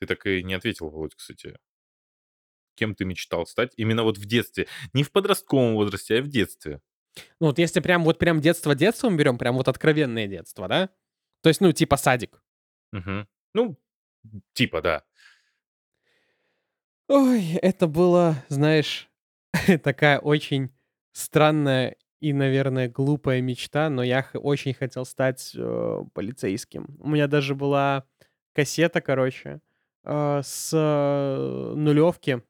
ты так и не ответил, Володь, кстати. Кем ты мечтал стать? Именно вот в детстве. Не в подростковом возрасте, а в детстве. Ну, вот если прям вот прям детство-детство мы берем, прям вот откровенное детство, да? То есть, ну, типа садик. Мгм. Ну, типа, да. Ой, это было, знаешь, <laughs> такая очень странная и, наверное, глупая мечта, но я очень хотел стать э, полицейским. У меня даже была кассета, короче, э, с э, нулевки,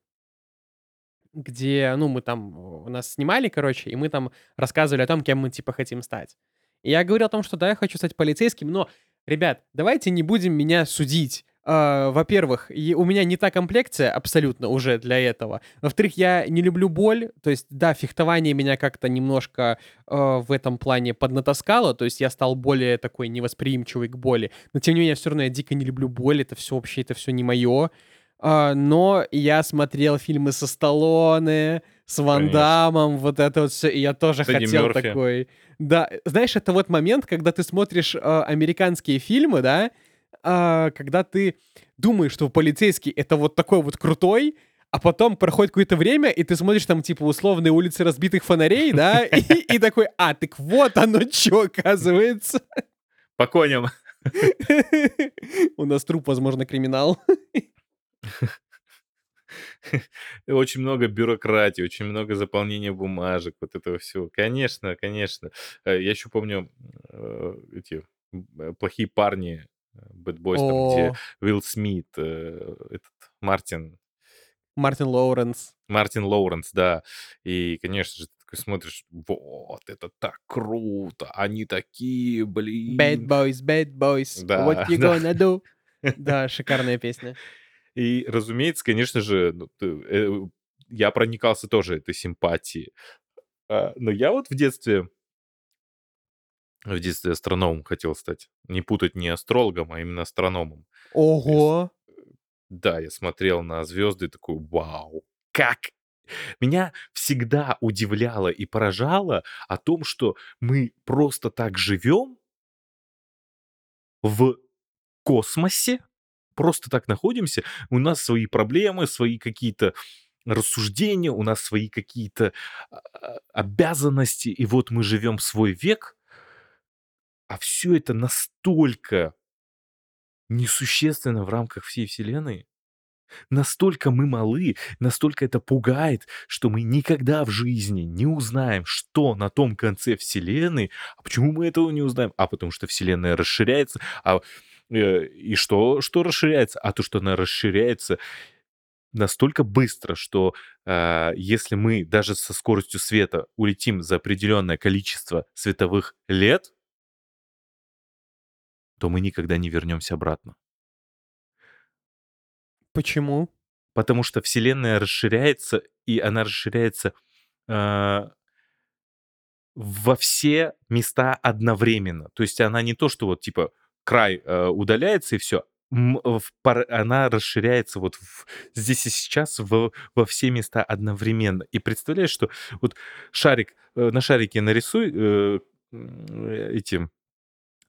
где, ну, мы там, у нас снимали, короче, и мы там рассказывали о том, кем мы, типа, хотим стать. И я говорил о том, что да, я хочу стать полицейским, но, ребят, давайте не будем меня судить. А, во-первых, у меня не та комплекция абсолютно уже для этого. Во-вторых, я не люблю боль. То есть, да, фехтование меня как-то немножко э, в этом плане поднатаскало. То есть я стал более такой невосприимчивый к боли. Но тем не менее, все равно я дико не люблю боль. Это все вообще, это все не мое. А, но я смотрел фильмы со Сталлоне, с Ван Конечно. Дамом, вот это вот все, и я тоже С Эдди хотел Мёрфи. такой. Да, знаешь, это вот момент, когда ты смотришь а, американские фильмы, да, а, когда ты думаешь, что полицейский это вот такой вот крутой, а потом проходит какое-то время, и ты смотришь там, типа, условные улицы разбитых фонарей, да, <laughs> и, и такой, а, так вот оно что, оказывается. По коням. У нас труп, возможно, криминал. Очень много бюрократии, очень много заполнения бумажек, вот этого всего. Конечно, конечно. Э, Я еще помню э, эти э, плохие парни, Bad Boys, там, где Уилл Смит, э, этот Мартин, Мартин Лоуренс. Мартин Лоуренс, да. И, конечно же, ты такой смотришь, вот, это так круто, они такие, Bad блин. boys, bad boys, Да, what you да. gonna do? Да, <laughs> шикарная песня. И, разумеется, конечно же, ну, э, я проникался тоже этой симпатией. А, Но я вот в детстве, в детстве астрономом хотел стать. Не путать не астрологом, а именно астрономом. Ого! да, я смотрел на звезды и такой, вау, как меня всегда удивляло и поражало о том, что мы просто так живем в космосе, просто так находимся, у нас свои проблемы, свои какие-то рассуждения, у нас свои какие-то а, обязанности, и вот мы живем свой век, а все это настолько несущественно в рамках всей Вселенной, настолько мы малы, настолько это пугает, что мы никогда в жизни не узнаем, что на том конце Вселенной. А почему мы этого не узнаем? А потому что Вселенная расширяется. А, э, и что, что расширяется? А то, что она расширяется настолько быстро, что а, если мы даже со скоростью света улетим за определенное количество световых лет, то мы никогда не вернемся обратно. Почему? Потому что Вселенная расширяется, и она расширяется а, во все места одновременно. То есть она не то, что вот типа край э, удаляется и все. Она расширяется вот в- здесь и сейчас в- во все места одновременно. И представляешь, что вот шарик, э, на шарике нарисуй э, э, эти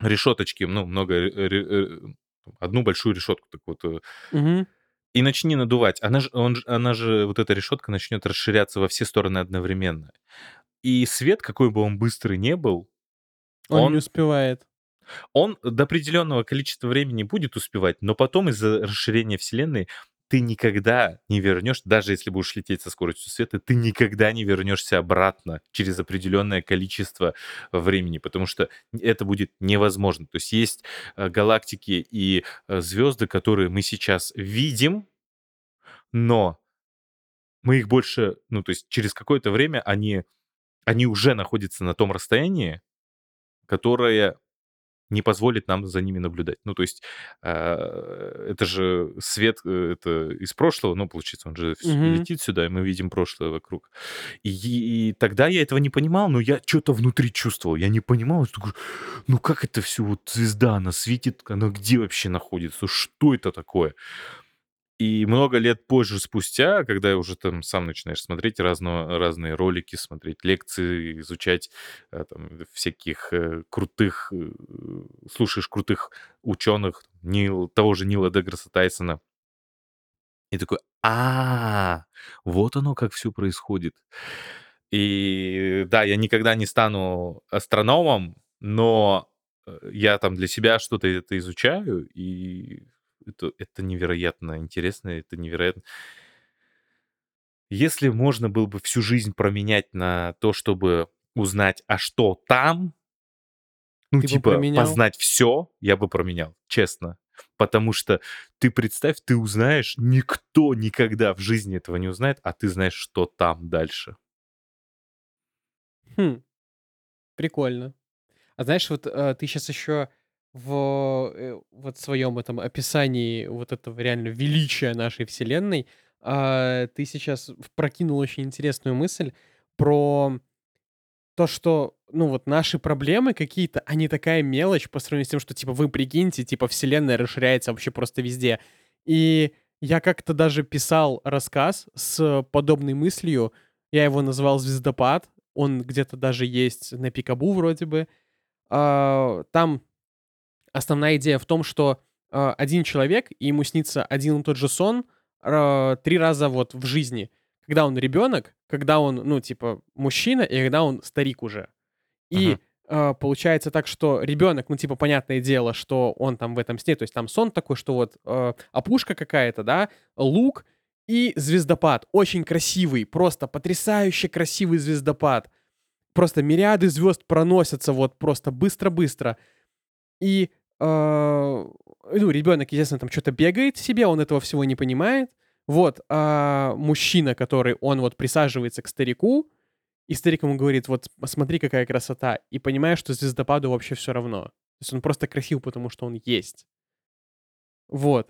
решеточки, ну, много, э, э, одну большую решетку так вот Мгм. и начни надувать. Она же, он, она же, вот эта решетка начнет расширяться во все стороны одновременно. И свет, какой бы он быстрый не был, Он не он, успевает. он до определенного количества времени будет успевать, но потом из-за расширения Вселенной ты никогда не вернешь, даже если будешь лететь со скоростью света, ты никогда не вернешься обратно через определенное количество времени, потому что это будет невозможно. То есть есть э, галактики и звезды, которые мы сейчас видим, но мы их больше, ну, то есть через какое-то время они, они уже находятся на том расстоянии, которое не позволит нам за ними наблюдать. Ну, то есть э, это же свет, э, это из прошлого, ну, получается, он же Мгм. летит сюда, и мы видим прошлое вокруг. И, и тогда я этого не понимал, но я что-то внутри чувствовал. Я не понимал, что, ну, как это все, вот звезда, она светит, она где вообще находится, что это такое? И много лет позже спустя, когда уже там сам начинаешь смотреть разно разные ролики, смотреть лекции, изучать, э, там всяких, э, крутых, э, слушаешь крутых ученых, Нил того же Нила Деграсса Тайсона. И такой: "А, вот оно как всё происходит". И да, я никогда не стану астрономом, но, э, я там для себя что-то это изучаю, и это это невероятно интересно, это невероятно Если можно было бы всю жизнь променять на то, чтобы узнать, а что там ну, Ты типа, познать всё, я бы променял, честно. Потому что ты представь, ты узнаешь, никто никогда в жизни этого не узнает, а ты знаешь, что там дальше. Хм. Прикольно. А знаешь, вот, э, ты щас ещё в, э, вот своем этом описании вот этого реально величия нашей Вселенной, а, ты сейчас прокинул очень интересную мысль про то, что, ну, вот наши проблемы какие-то, они такая мелочь по сравнению с тем, что, типа, вы прикиньте, типа, Вселенная расширяется вообще просто везде. И я как-то даже писал рассказ с подобной мыслью. Я его назвал "Звездопад". Он где-то даже есть на Пикабу вроде бы. А, там основная идея в том, что, а, 1 человек, и ему снится один и тот же сон, а, 3 раза вот в жизни. Когда он ребенок, когда он, ну, типа, мужчина и когда он старик уже. И, Мгм. а, получается так, что ребенок, ну, типа, понятное дело, что он там в этом сне, то есть там сон такой, что вот, а, опушка какая-то, да, луг и звездопад. Очень красивый, просто потрясающе красивый звездопад. Просто мириады звезд проносятся вот просто быстро-быстро. И, ну, ребенок, естественно, там чё-то бегает себе, он этого всего не понимает. Вот, а мужчина, который он вот присаживается к старику, и старик ему говорит: "Вот посмотри, какая красота". И понимаешь, что звездопаду вообще всё равно. То есть он просто красив, потому что он есть. Вот.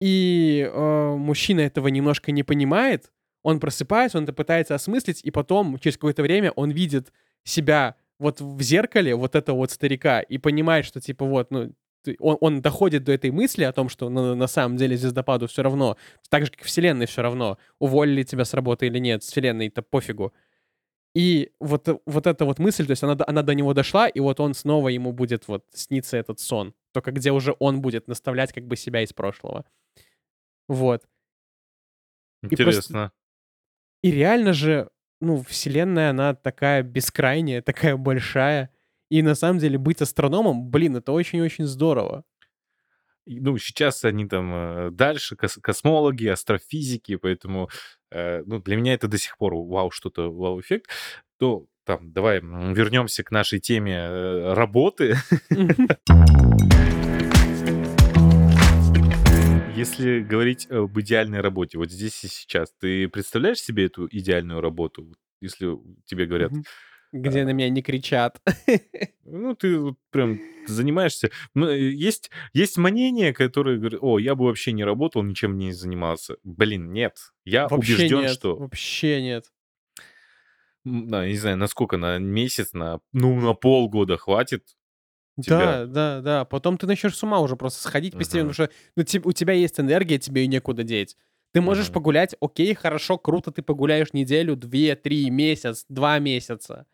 И, а, мужчина этого немножко не понимает. Он просыпается, он это пытается осмыслить, и потом, через какое-то время, он видит себя вот в зеркале вот этого вот старика и понимает, что типа вот, ну, он он доходит до этой мысли о том, что на на самом деле звездопаду всё равно. Так же, как Вселенной всё равно, уволили тебя с работы или нет. С Вселенной-то пофигу. И вот вот эта вот мысль, то есть она она до него дошла, и вот он снова ему будет вот сниться этот сон. Тока где уже он будет наставлять как бы себя из прошлого. Вот. И просто Интересно. И реально же, ну, Вселенная, она такая бескрайняя, такая большая. И на самом деле быть астрономом, блин, это очень-очень здорово. Ну, сейчас они там, э, дальше, кос космологи, астрофизики, поэтому, э, ну, для меня это до сих пор вау, что-то, вау-эффект. То там давай, вернемся к нашей теме, э, работы. <laughs> Если говорить об идеальной работе, вот здесь и сейчас, ты представляешь себе эту идеальную работу? Если тебе говорят, Мгм. Где на меня не кричат. <laughs> Ну, ты прям занимаешься. Ну, есть есть мнения, которые говорят: "О, я бы вообще не работал, ничем не занимался". Блин, нет. Я Вообще убежден, нет, что вообще нет. да, не знаю, на сколько, на месяц, на, ну, на полгода хватит тебя. Да, да, да. Потом ты начнешь с ума уже просто сходить постепенно, Мгм. потому что, ну, у тебя есть энергия, тебе её некуда деть. Ты можешь Мгм. погулять, окей, хорошо, круто, ты погуляешь неделю, 2, 3, месяц, 2 месяца.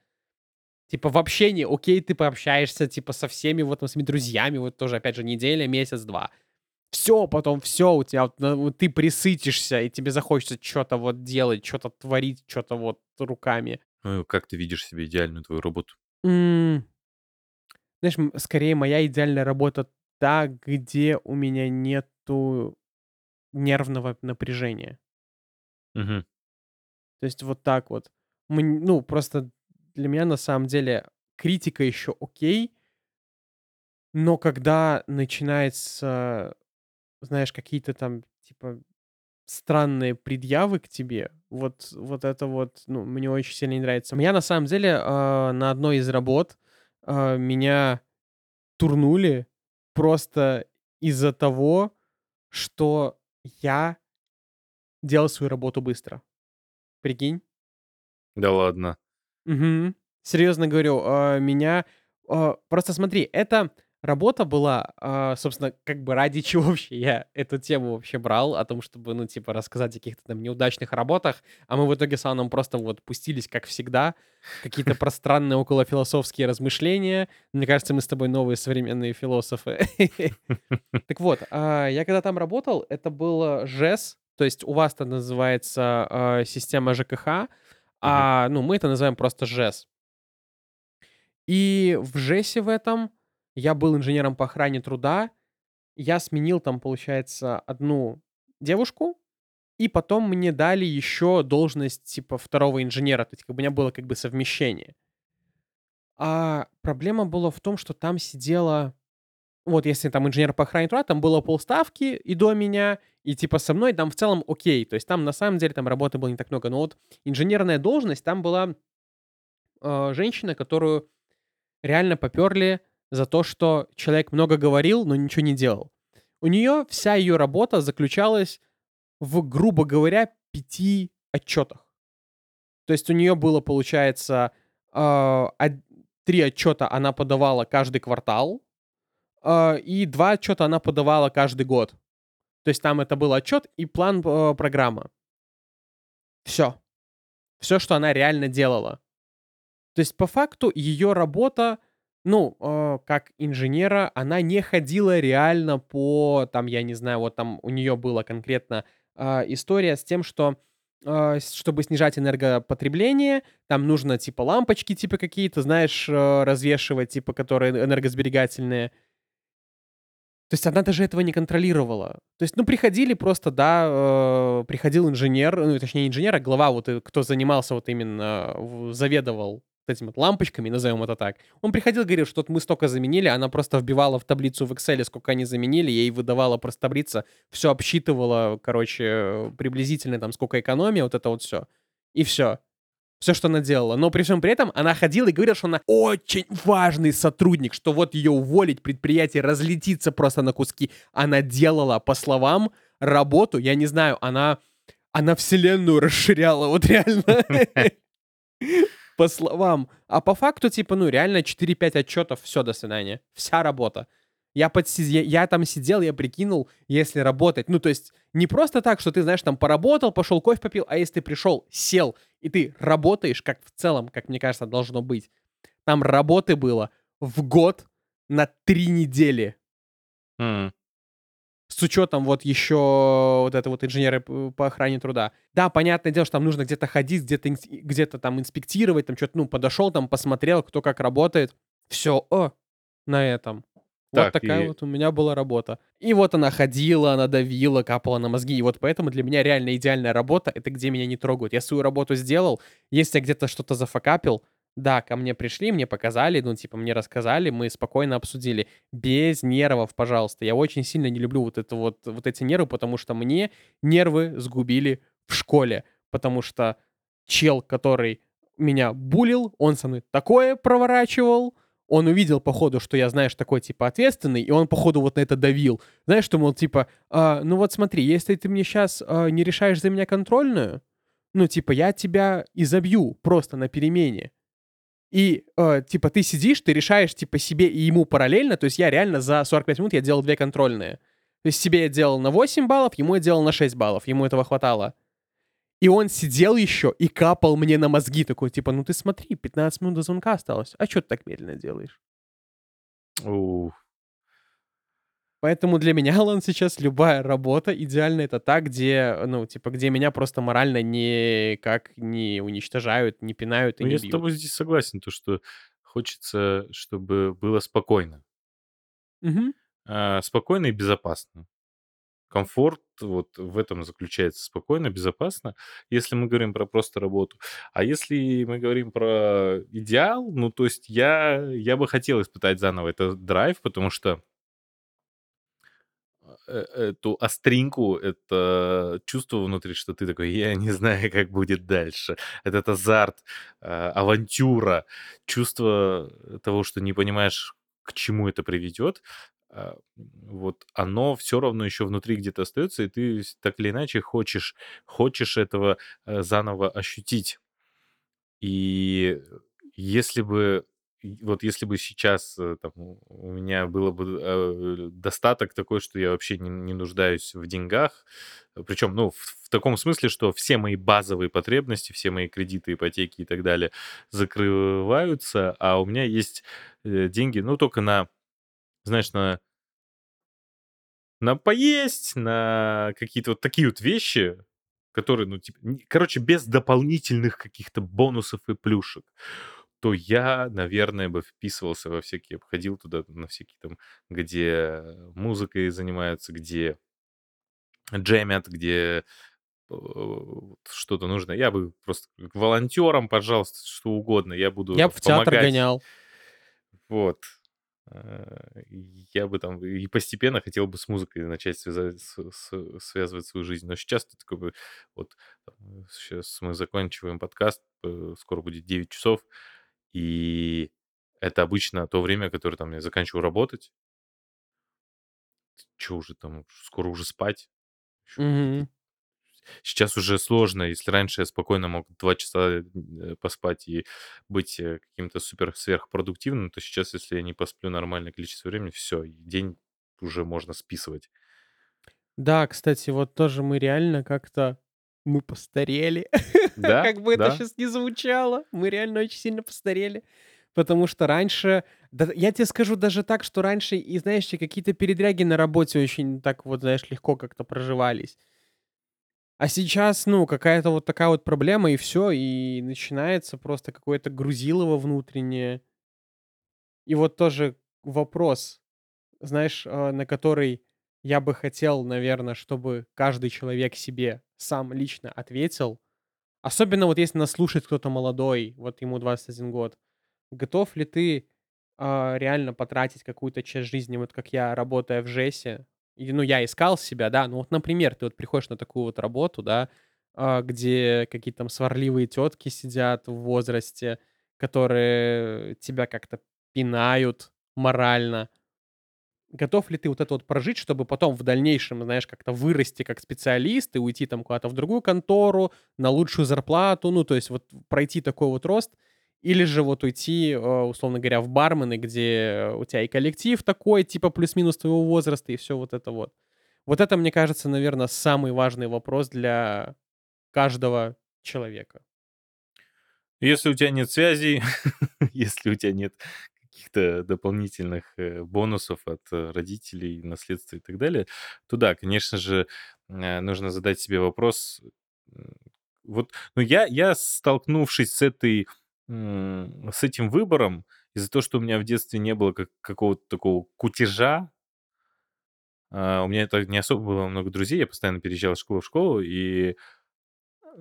Типа в общении, окей, ты пообщаешься, типа, со всеми, вот, там, своими друзьями, вот тоже, опять же, неделя, месяц, 2. Всё, потом всё, у тебя вот, ты пресытишься, и тебе захочется чё-то вот делать, чё-то творить, чё-то вот руками. Ну, как ты видишь себе идеальную твою работу? М. Знаешь, скорее моя идеальная работа та, где у меня нету нервного напряжения. Мгм. То есть вот так вот. Мн ну, просто для меня на самом деле критика еще окей но когда начинается, знаешь, какие-то там типа странные предъявы к тебе, вот вот это вот, ну, мне очень сильно не нравится. Меня на самом деле, а, на одной из работ, а, меня турнули просто из-за того, что я делал свою работу быстро. Прикинь? Да ладно. Мгм. Серьезно говорю, а, меня, а, просто смотри, это работа была, а, собственно, как бы ради <laughs> чего вообще я эту тему вообще брал, о том, чтобы, ну, типа, рассказать о каких-то там неудачных работах, а мы в итоге с Аном просто вот пустились, как всегда, какие-то пространные околофилософские размышления. Мне кажется, мы с тобой новые современные философы. <laughs> Так вот, я когда там работал, это был ЖЭС, то есть у вас это называется система ЖКХ. А, ну, мы это называем просто ЖЭС. И в ЖЭСе в этом я был инженером по охране труда. Я сменил там, получается, одну девушку, и потом мне дали еще должность типа второго инженера. То есть как бы у меня было как бы совмещение. А проблема была в том, что там сидела... Вот если там инженер по охране труда, там было полставки и до меня, и типа со мной там в целом окей. То есть там на самом деле там работы было не так много. Но вот инженерная должность, там была э, женщина, которую реально поперли за то, что человек много говорил, но ничего не делал. У нее вся ее работа заключалась в, грубо говоря, пяти отчетах. То есть у нее было, получается, од- три отчета она подавала каждый квартал, и два отчета она подавала каждый год. То есть там это был отчет и план э, программы. Все. Все, что она реально делала. То есть по факту ее работа, ну, э, как инженера, она не ходила реально по, там, я не знаю, вот там у нее была конкретно а, история с тем, что а, чтобы снижать энергопотребление, там нужно типа лампочки типа какие-то, знаешь, развешивать, типа, которые энергосберегательные. То есть она даже этого не контролировала. То есть, ну, приходили просто, да, э, приходил инженер, ну, точнее, не инженер, а глава, вот, э, кто занимался вот именно, заведовал вот этими вот лампочками, назовем это так. Он приходил, говорил, что вот мы столько заменили, она просто вбивала в таблицу в Excel, сколько они заменили, ей выдавала просто таблица, все обсчитывала, короче, приблизительно там, сколько экономия, вот это вот все. И все все, что она делала. Но при всем при этом она ходила и говорила, что она очень важный сотрудник, что вот ее уволить, предприятие разлетится просто на куски. Она делала, по словам, работу, я не знаю, она, она вселенную расширяла, вот реально. <laughs> По словам. А по факту, типа, ну, реально 4-5 отчетов, все, до свидания. Вся работа. Я, подси- я, я там сидел, я прикинул, если работать. Ну, то есть, не просто так, что ты, знаешь, там поработал, пошел кофе попил, а если ты пришел, сел, и ты работаешь, как в целом, как мне кажется, должно быть. Там работы было в год на три недели. М. С учетом вот еще вот это вот инженеры по охране труда. Да, понятное дело, что там нужно где-то ходить, где-то где-то там инспектировать, там что-то, ну, подошел, там посмотрел, кто как работает. Все, о, на этом. Вот Так, такая и вот у меня была работа. И вот она ходила, она давила, капала на мозги. И вот поэтому для меня реально идеальная работа — это где меня не трогают. Я свою работу сделал, если я где-то что-то зафакапил, да, ко мне пришли, мне показали, ну, типа, мне рассказали, мы спокойно обсудили. Без нервов, пожалуйста. Я очень сильно не люблю вот, это вот, вот эти нервы, потому что мне нервы сгубили в школе. Потому что чел, который меня булил, он со мной такое проворачивал, он увидел, походу, что я, знаешь, такой, типа, ответственный, и он, походу, вот на это давил. Знаешь, что, мол, типа, «А, ну вот смотри, если ты мне сейчас не решаешь за меня контрольную, ну, типа, я тебя изобью просто на перемене. И, э, типа, ты сидишь, ты решаешь, типа, себе и ему параллельно. То есть я реально за 45 минут я делал две контрольные. То есть себе я делал на 8 баллов, ему я делал на 6 баллов. Ему этого хватало. И он сидел еще и капал мне на мозги. Такой, типа, ну ты смотри, 15 минут до звонка осталось. А что ты так медленно делаешь? Ух. Поэтому для меня, <laughs> Алан, сейчас любая работа идеально это та, где, ну, типа, где меня просто морально никак не уничтожают, не пинают и Ну, не я с бьют. тобой здесь согласен, то, что хочется, чтобы было спокойно. Мгм. А, спокойно и безопасно. Комфорт вот в этом заключается. Спокойно, безопасно, если мы говорим про просто работу. А если мы говорим про идеал, ну, то есть я, я бы хотел испытать заново этот драйв, потому что э, эту остринку, это чувство внутри, что ты такой, я не знаю, как будет дальше. Этот азарт, а, авантюра, чувство того, что не понимаешь, к чему это приведет, а, вот оно все равно еще внутри где-то остается, и ты так или иначе хочешь, хочешь этого э, заново ощутить. И если бы вот если бы сейчас, э, там, у меня было бы, э, достаток такой, что я вообще не не нуждаюсь в деньгах, причем, ну, в в таком смысле, что все мои базовые потребности, все мои кредиты, ипотеки и так далее закрываются, а у меня есть, э, деньги, ну, только на, знаешь, на на поесть, на какие-то вот такие вот вещи, которые, ну, типа, короче, без дополнительных каких-то бонусов и плюшек, то я, наверное, бы вписывался во всякие, ходил туда на всякие там, где музыкой занимаются, где джемят, где, э, что-то нужно. Я бы просто волонтером, пожалуйста, что угодно, я буду Я б в театр гонял. Вот. Э, я бы там и постепенно хотел бы с музыкой начать связать с с связывать свою жизнь. Но сейчас ты такой бы вот, сейчас мы заканчиваем подкаст, э, скоро будет 9 часов, и это обычно то время, которое там я заканчиваю работать. Чё уже там, скоро уже спать. Какие-то Мгм. Сейчас уже сложно. Если раньше я спокойно мог 2 часа, э, поспать и быть, э, каким-то супер-сверхпродуктивным, то сейчас, если я не посплю нормальное количество времени, всё, и день уже можно списывать. Да, кстати, вот тоже мы реально как-то мы постарели. <laughs> Да, Как бы это да. щас ни звучало, мы реально очень сильно постарели. Потому что раньше, да я те скажу даже так, что раньше и, знаешь, какие-то передряги на работе очень так вот, знаешь, легко как-то проживались. А сейчас, ну, какая-то вот такая вот проблема, и всё, и начинается просто какое-то грузилово внутреннее. И вот тоже вопрос, знаешь, а, на который я бы хотел, наверно, чтобы каждый человек себе сам лично ответил. Особенно вот если нас слушает кто-то молодой, вот ему 21 год. Готов ли ты, а, реально потратить какую-то часть жизни, вот как я, работая в жэсе? И, ну, я искал себя, да. Ну вот, например, ты вот приходишь на такую вот работу, да, а, где какие-то там сварливые тетки сидят в возрасте, которые тебя как-то пинают морально. Готов ли ты вот это вот прожить, чтобы потом в дальнейшем, знаешь, как-то вырасти как специалист и уйти там куда-то в другую контору на лучшую зарплату? Ну, то есть вот пройти такой вот рост. Или же вот уйти, а, условно говоря, в бармены, где у тя и коллектив такой, типа плюс-минус твоего возраста, и всё вот это вот. Вот это, мне кажется, наверно, самый важный вопрос для каждого человека. Если у тя нет связей, <laughs> если у тя нет каких-то дополнительных, э, бонусов от родителей, наследства и так далее, то да, конечно же, э, нужно задать себе вопрос. Вот, ну, я я, столкнувшись с этой, с этим выбором, из-за того, что у меня в детстве не было как какого-то такого кутежа а, у меня это не особо было много друзей, я постоянно переезжал из школы в школу, и,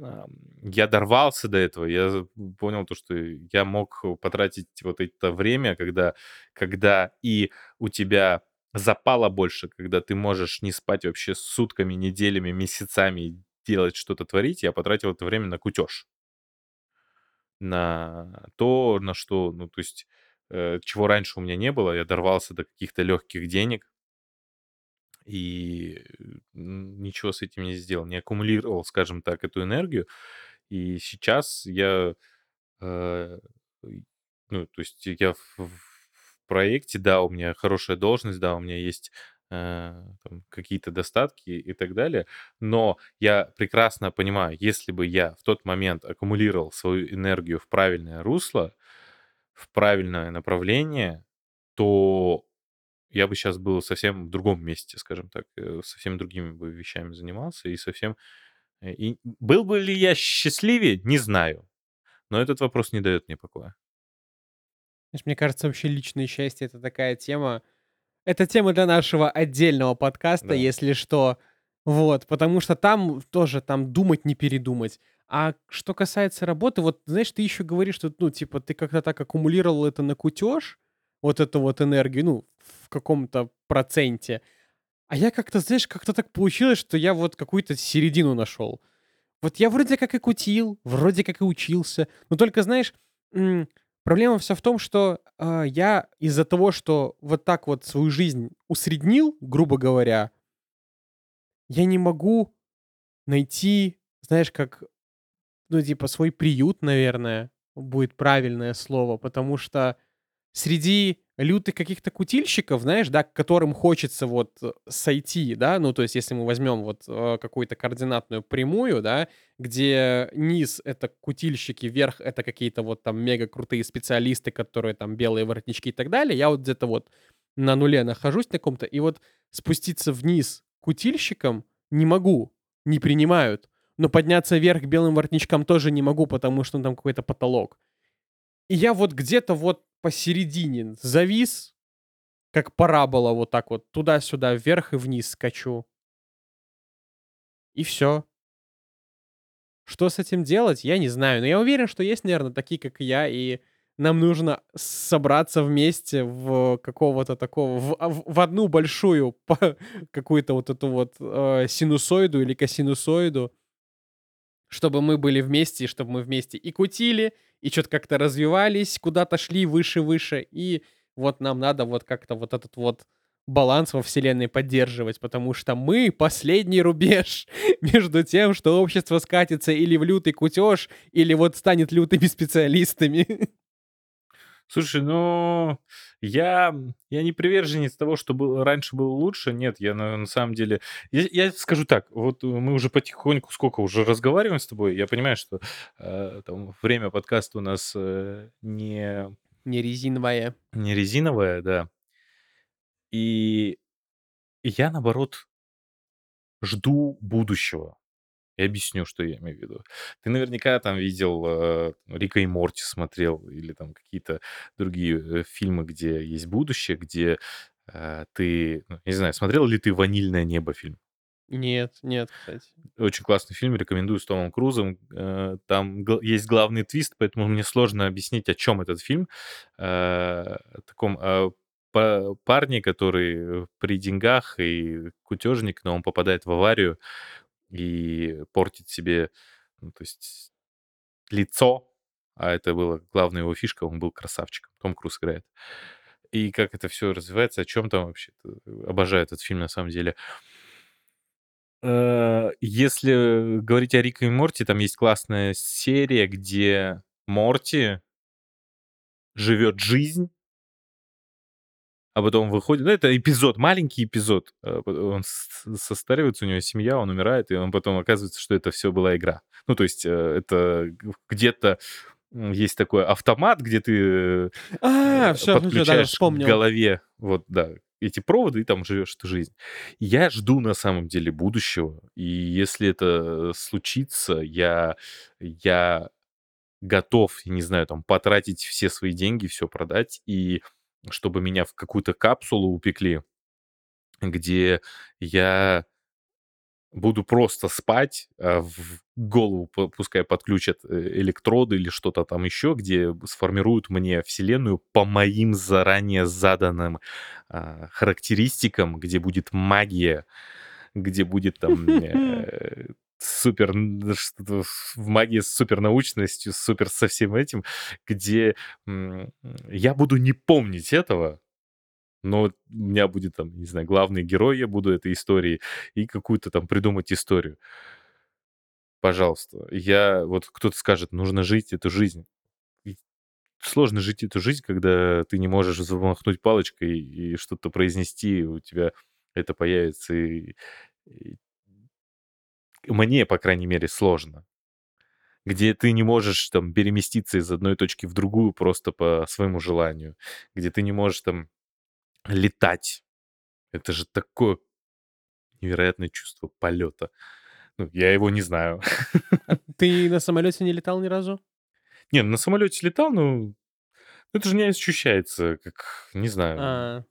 ам, я дорвался до этого. Я понял то, что я мог потратить вот это время, когда когда и у тебя запала больше, когда ты можешь не спать вообще сутками, неделями, месяцами, делать что-то, творить. Я потратил это время на кутеж. На то, на что, ну, то есть, э, чего раньше у меня не было. Я дорвался до каких-то легких денег. И, ничего с этим не сделал, не аккумулировал, скажем так, эту энергию. И сейчас я, э, ну, то есть я в в проекте, да, у меня хорошая должность, да, у меня есть, э, там какие-то достатки и так далее. Но я прекрасно понимаю, если бы я в тот момент аккумулировал свою энергию в правильное русло, в правильное направление, то я бы щас был совсем в другом месте, скажем так. Э, совсем другими бы вещами занимался и совсем и был бы ли я счастливее? Не знаю, но этот вопрос не дает мне покоя. Знаешь, мне кажется, вообще личное счастье- это такая тема. Это тема для нашего отдельного подкаста, Да. если что. Вот, потому что там тоже, там думать не передумать. А что касается работы, вот знаешь, ты еще говоришь, что, ну, типа, ты как-то так аккумулировал это на кутеж, вот эту вот энергию, ну, в каком-то проценте. А я как-то, знаешь, как-то так получилось, что я вот какую-то середину нашел. Вот я вроде как и кутил, вроде как и учился, но только, знаешь, проблема вся в том, что, а, я из-за того, что вот так вот свою жизнь усреднил, грубо говоря я не могу найти, знаешь, как, ну, типа, свой приют, наверное, будет правильное слово, потому что среди лютых каких-то кутильщиков, знаешь, да, к которым хочется вот э, сойти, да, ну, то есть если мы возьмем вот э, какую-то координатную прямую, да, где низ — это кутильщики, верх — это какие-то вот там мега крутые специалисты, которые там белые воротнички и так далее, я вот где-то вот на нуле нахожусь на каком-то, и вот спуститься вниз кутильщикам не могу, не принимают, но подняться вверх белым воротничкам тоже не могу, потому что там какой-то потолок. И я вот где-то вот посередине завис, как парабола вот так вот, туда-сюда, вверх и вниз скачу. И все. Что с этим делать, я не знаю. Но я уверен, что есть, наверное, такие, как я, и нам нужно собраться вместе в какого-то такого, в, а, в, одну большую <laughs> какую-то вот эту вот э, синусоиду или косинусоиду, чтобы мы были вместе, и чтобы мы вместе и кутили, и что-то как-то развивались, куда-то шли выше-выше, и вот нам надо вот как-то вот этот вот баланс во вселенной поддерживать, потому что мы последний рубеж <laughs> между тем, что общество скатится или в лютый кутеж, или вот станет лютыми специалистами. <laughs> Слушай, ну, я, я не приверженец того, что был, раньше было лучше. Нет, я на, на самом деле... Я, я скажу так, вот мы уже потихоньку, сколько уже разговариваем с тобой, я понимаю, что э, там, время подкаста у нас э, не... Не резиновое. Не резиновое, да. И я, наоборот, жду будущего. Я объясню, что я имею в виду. Ты наверняка там видел э, Рика и Морти смотрел или там какие-то другие э, фильмы, где есть будущее, где э, ты, ну, не знаю, смотрел ли ты «Ванильное небо» фильм? Нет, нет, кстати. Очень классный фильм, рекомендую с Томом Крузом. Там есть главный твист, поэтому мне сложно объяснить, о чем этот фильм. Э, таком э, парне, который при деньгах и кутежник, но он попадает в аварию, и портить себе, ну, то есть лицо, а это была главная его фишка, он был красавчиком. Том Круз играет. И как это все развивается, о чем там вообще? Обожаю этот фильм на самом деле. Э, если говорить о Рике и Морти, там есть классная серия, где Морти живет жизнь, а потом выходит, ну, это эпизод, маленький эпизод. Э, он состаривается, у него семья, он умирает, и он потом оказывается, что это все была игра. Ну, то есть э, это где-то есть такой автомат, где ты а, все, подключаешь ну, да, к голове, вот, да, эти проводы, и там живешь эту жизнь. Я жду на самом деле будущего, и если это случится, я, я готов, я не знаю, там, потратить все свои деньги, все продать, и чтобы меня в какую-то капсулу упекли, где я буду просто спать, а в голову пускай подключат э, электроды или что-то там еще, где сформируют мне Вселенную по моим заранее заданным а, характеристикам, где будет магия, где будет там <laughs> э, супер в магии с супернаучностью, супер со всем этим, где я буду не помнить этого, но у меня будет там, не знаю, главный герой, я буду этой истории, и какую-то там придумать историю. Пожалуйста. Я, вот кто-то скажет, нужно жить эту жизнь. Сложно жить эту жизнь, когда ты не можешь замахнуть палочкой и что-то произнести, у тебя это появится, и, и мне, по крайней мере, сложно. Где ты не можешь там переместиться из одной точки в другую просто по своему желанию. Где ты не можешь там летать. Это же такое невероятное чувство полета. Ну, я его не знаю. <laughs> Ты на самолете не летал ни разу? Не, на самолете летал, но это же не ощущается, как, не знаю. А,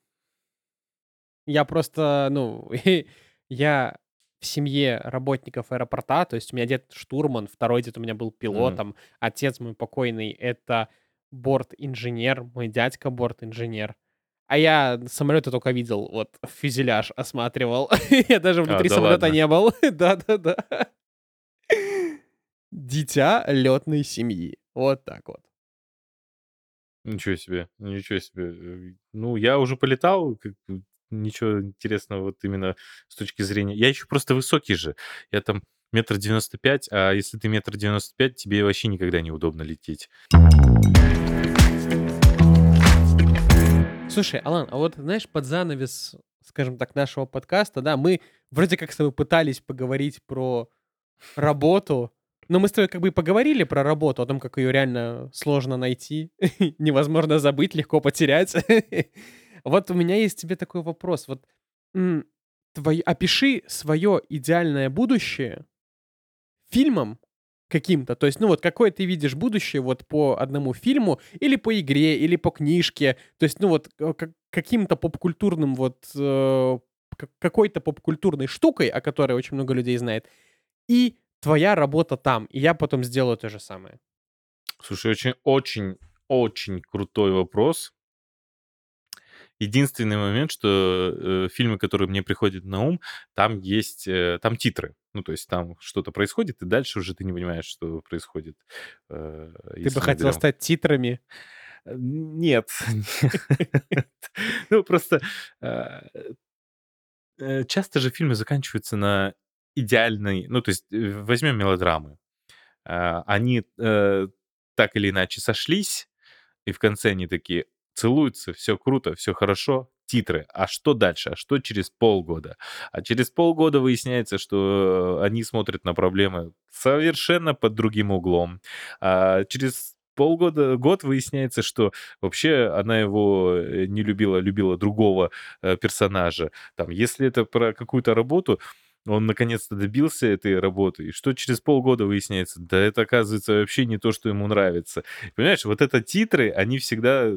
я просто, ну, <laughs> я в семье работников аэропорта, то есть у меня дед штурман, второй дед у меня был пилотом, mm. отец мой покойный — это борт-инженер, мой дядька борт-инженер. А я самолеты только видел, вот <laughs> фюзеляж осматривал. <laughs> я даже внутри а, да самолета ладно. не был. <laughs> Да-да-да. Дитя летной семьи. Вот так вот. Ничего себе, ничего себе. Ну, я уже полетал, ничего интересного вот именно с точки зрения... Я еще просто высокий же. Я там метр девяносто пять, а если ты метр девяносто пять, тебе вообще никогда неудобно лететь. Слушай, Алан, а вот знаешь, под занавес, скажем так, нашего подкаста, да, мы вроде как с тобой пытались поговорить про работу, но мы с тобой как бы и поговорили про работу, о том, как ее реально сложно найти, <laughs> невозможно забыть, легко потерять. <laughs> Вот у меня есть тебе такой вопрос. Вот твои- опиши свое идеальное будущее фильмом каким-то. То есть, ну вот, какое ты видишь будущее вот по одному фильму, или по игре, или по книжке. То есть, ну вот, э, как- каким-то попкультурным вот... э, какой-то попкультурной штукой, о которой очень много людей знает, и твоя работа там. И я потом сделаю то же самое. Слушай, очень, очень, очень крутой вопрос. Единственный момент, что э, фильмы, которые мне приходят на ум, там есть, э, там титры. Ну, то есть там что-то происходит, и дальше уже ты не понимаешь, что происходит. э, Ты бы хотел берем. стать титрами. Э, Нет. <laughs> Ну, просто э, э, часто же фильмы заканчиваются на идеальной... Ну, то есть э, возьмем мелодрамы. А, Они так или иначе сошлись, и в конце они такие целуются, все круто, все хорошо, титры. А что дальше? А что через полгода? А через полгода выясняется, что они смотрят на проблемы совершенно под другим углом. А через полгода, год выясняется, что вообще она его э, не любила, любила другого э, персонажа. Там, если это про какую-то работу, он наконец-то добился этой работы, и что через полгода выясняется, да это оказывается вообще не то, что ему нравится. Понимаешь, вот это титры, они всегда...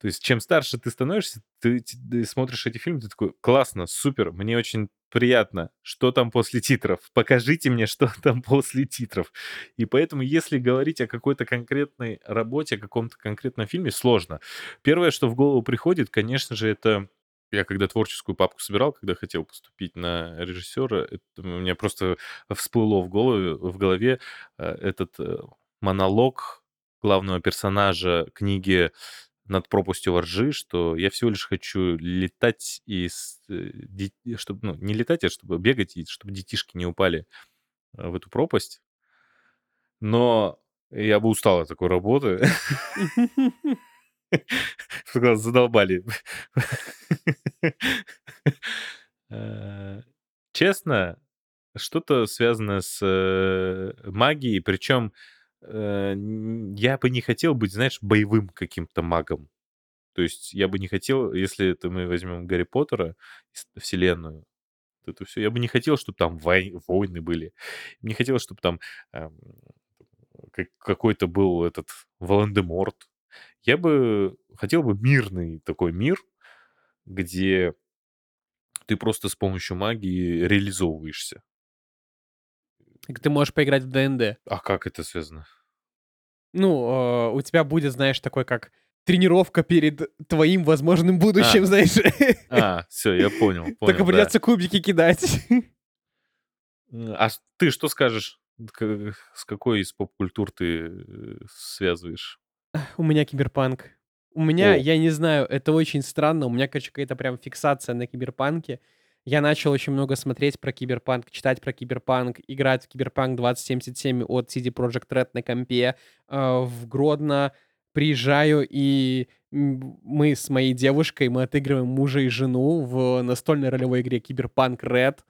То есть чем старше ты становишься, ты, ты смотришь эти фильмы, ты такой, классно, супер, мне очень приятно, что там после титров, покажите мне, что <laughs> там после титров. И поэтому, если говорить о какой-то конкретной работе, о каком-то конкретном фильме, сложно. Первое, что в голову приходит, конечно же, это я когда творческую папку собирал, когда хотел поступить на режиссера, это у меня просто всплыло в голове, в голове э, этот э, монолог главного персонажа книги «Над пропастью во ржи», что я всего лишь хочу летать и чтобы, ну, не летать, а чтобы бегать, и чтобы детишки не упали э, в эту пропасть. Но я бы устал от такой работы. <laughs> <laughs> Задолбали. <laughs> Э, Честно, что-то связанное с э, магией, причем э, я бы не хотел быть, знаешь, боевым каким-то магом. То есть я бы не хотел, если это мы возьмем Гарри Поттера, вселенную, это все, я бы не хотел, чтобы там вой- войны были. Не хотел, чтобы там эм, как- какой-то был этот Волан-де-Морт. Я бы хотел бы мирный такой мир, где ты просто с помощью магии реализовываешься. Так Ты можешь поиграть в ДНД. А как это связано? Ну, э, у тебя будет, знаешь, такой как тренировка перед твоим возможным будущим, А. <laughs> знаешь. А, все, я понял, <laughs> понял. Только да. придется кубики кидать. <laughs> А ты что скажешь? С какой из поп-культур ты э, связываешь? У меня киберпанк. У меня, О. я не знаю, это очень странно. У меня, короче, какая-то прям фиксация на киберпанке. Я начал очень много смотреть про киберпанк, читать про киберпанк, играть в киберпанк 2077 от CD Projekt Red на компе. э, В Гродно приезжаю, и мы с моей девушкой, мы отыгрываем мужа и жену в настольной ролевой игре Киберпанк Red.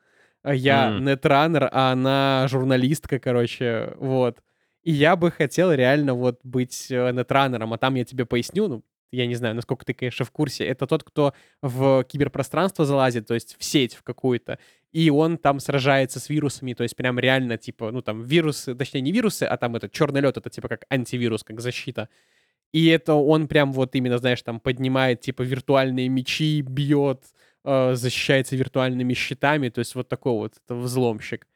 А Я М. нетранер, а она журналистка, короче, вот. И я бы хотел реально вот быть э, нетранером, а там я тебе поясню, ну, я не знаю, насколько ты, конечно, в курсе. Это тот, кто в киберпространство залазит, то есть в сеть в какую-то, и он там сражается с вирусами, то есть прям реально, типа, ну, там вирусы, точнее, не вирусы, а там этот черный лед, это типа как антивирус, как защита. И это он прям вот именно, знаешь, там поднимает, типа, виртуальные мечи, бьет, э, защищается виртуальными щитами, то есть вот такой вот это взломщик.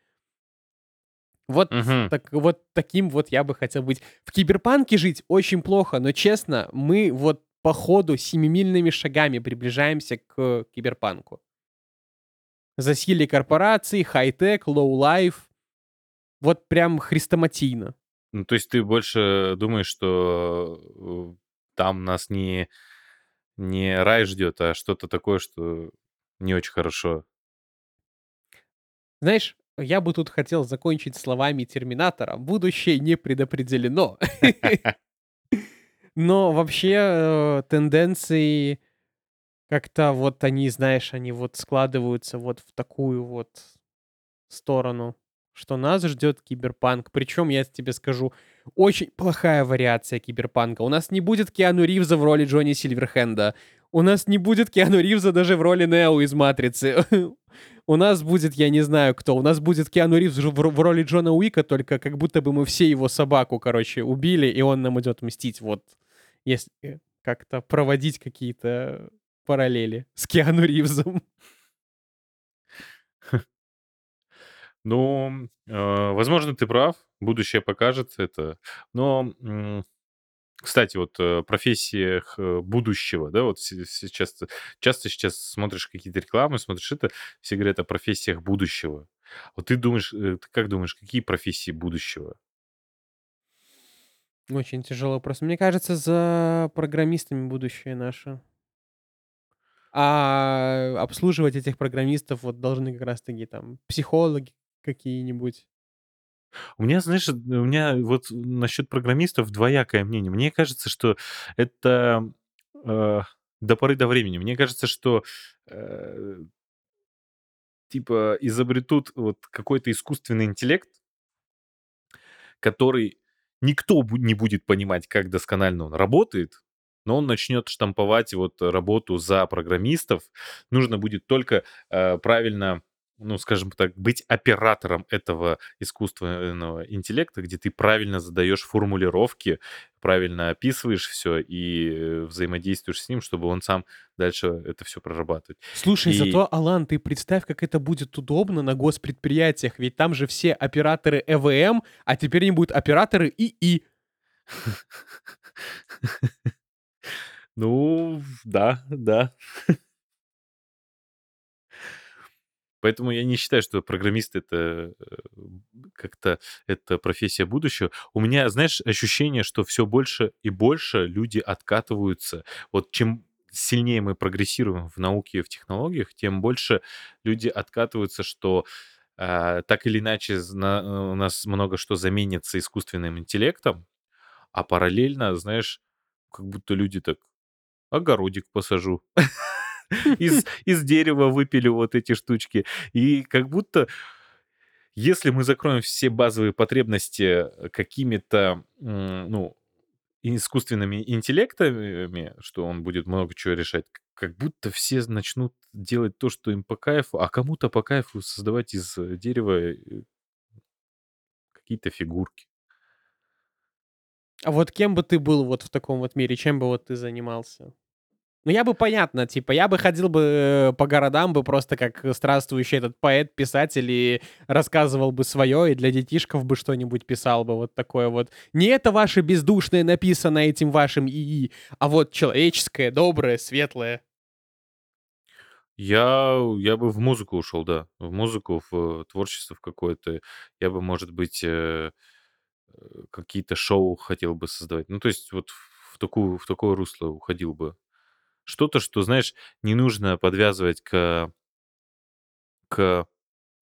Вот, Мгм. так, вот таким вот я бы хотел быть. В киберпанке жить очень плохо, но честно, мы вот по ходу семимильными шагами приближаемся к киберпанку. Засилие корпораций, high tech, low life. Вот прям хрестоматийно. Ну, то есть ты больше думаешь, что э, там нас не, не рай ждет, а что-то такое, что не очень хорошо. Знаешь, я бы тут хотел закончить словами Терминатора. Будущее не предопределено. <laughs> Но вообще э, тенденции как-то вот они, знаешь, они вот складываются вот в такую вот сторону, что нас ждет киберпанк. Причем, я тебе скажу, очень плохая вариация киберпанка. У нас не будет Киану Ривза в роли Джонни Сильверхенда. У нас не будет Киану Ривза даже в роли Нео из «Матрицы». У нас будет, я не знаю кто, у нас будет Киану Ривз в, роли Джона Уика, только как будто бы мы все его собаку, короче, убили, и он нам идет мстить. Вот, если как-то проводить какие-то параллели с Киану Ривзом. Ну, э, возможно, ты прав, будущее покажет это. Но, кстати, вот э, профессиях э, будущего, да, вот сейчас часто сейчас смотришь какие-то рекламы, смотришь это, все говорят о профессиях будущего. Вот ты думаешь, ты как думаешь, какие профессии будущего? Очень тяжелый вопрос. Мне кажется, за программистами будущее наше. А обслуживать этих программистов вот должны как раз-таки там психологи какие-нибудь. У меня, знаешь, у меня вот насчет программистов двоякое мнение. Мне кажется, что это э, до поры до времени. Мне кажется, что э, типа изобретут вот какой-то искусственный интеллект, который никто не будет понимать, как досконально он работает, но он начнет штамповать вот работу за программистов. Нужно будет только э, правильно ну, скажем так, быть оператором этого искусственного интеллекта, где ты правильно задаешь формулировки, правильно описываешь все и взаимодействуешь с ним, чтобы он сам дальше это все прорабатывает. Слушай, и... зато, Алан, ты представь, как это будет удобно на госпредприятиях, ведь там же все операторы ЭВМ, а теперь они будут операторы ИИ. <laughs> Ну, да, да. <laughs> Поэтому я не считаю, что программист это э, как-то это профессия будущего. У меня, знаешь, ощущение, что все больше и больше люди откатываются. Вот чем сильнее мы прогрессируем в науке и в технологиях, тем больше люди откатываются, что э, так или иначе на, у нас много что заменится искусственным интеллектом, а параллельно, знаешь, как будто люди так огородик посажу. <laughs> <laughs> из, из дерева выпили вот эти штучки. И как будто если мы закроем все базовые потребности какими-то, ну, искусственными интеллектами, что он будет много чего решать, как будто все начнут делать то, что им по кайфу, а кому-то по кайфу создавать из дерева э, какие-то фигурки. А вот кем бы ты был вот в таком вот мире? Чем бы вот ты занимался? Ну, я бы понятно, типа, я бы ходил бы э, по городам бы просто как странствующий этот поэт, писатель и рассказывал бы свое, и для детишков бы что-нибудь писал бы, вот такое вот. Не это ваше бездушное написано этим вашим ИИ, а вот человеческое, доброе, светлое. Я, я бы в музыку ушел, да. В музыку, в творчество в какое-то. Я бы, может быть, э, э, какие-то шоу хотел бы создавать. Ну, то есть вот в такую, в такое русло уходил бы что-то, что, знаешь, не нужно подвязывать к, к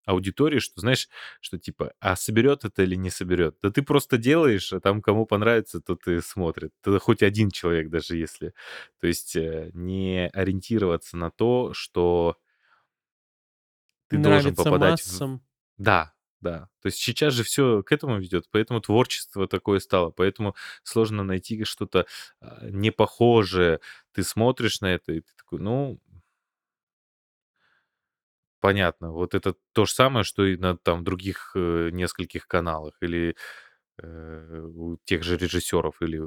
аудитории, что, знаешь, что типа, а соберет это или не соберет? Да ты просто делаешь, а там кому понравится, тот и смотрит. Это хоть один человек даже если. То есть э, не ориентироваться на то, что ты Нравится должен попадать массам. в... Да, да. То есть сейчас же все к этому ведет, поэтому творчество такое стало, поэтому сложно найти что-то а, непохожее. Ты смотришь на это, и ты такой, ну, понятно. Вот это то же самое, что и на там других э, нескольких каналах или э, у тех же режиссеров или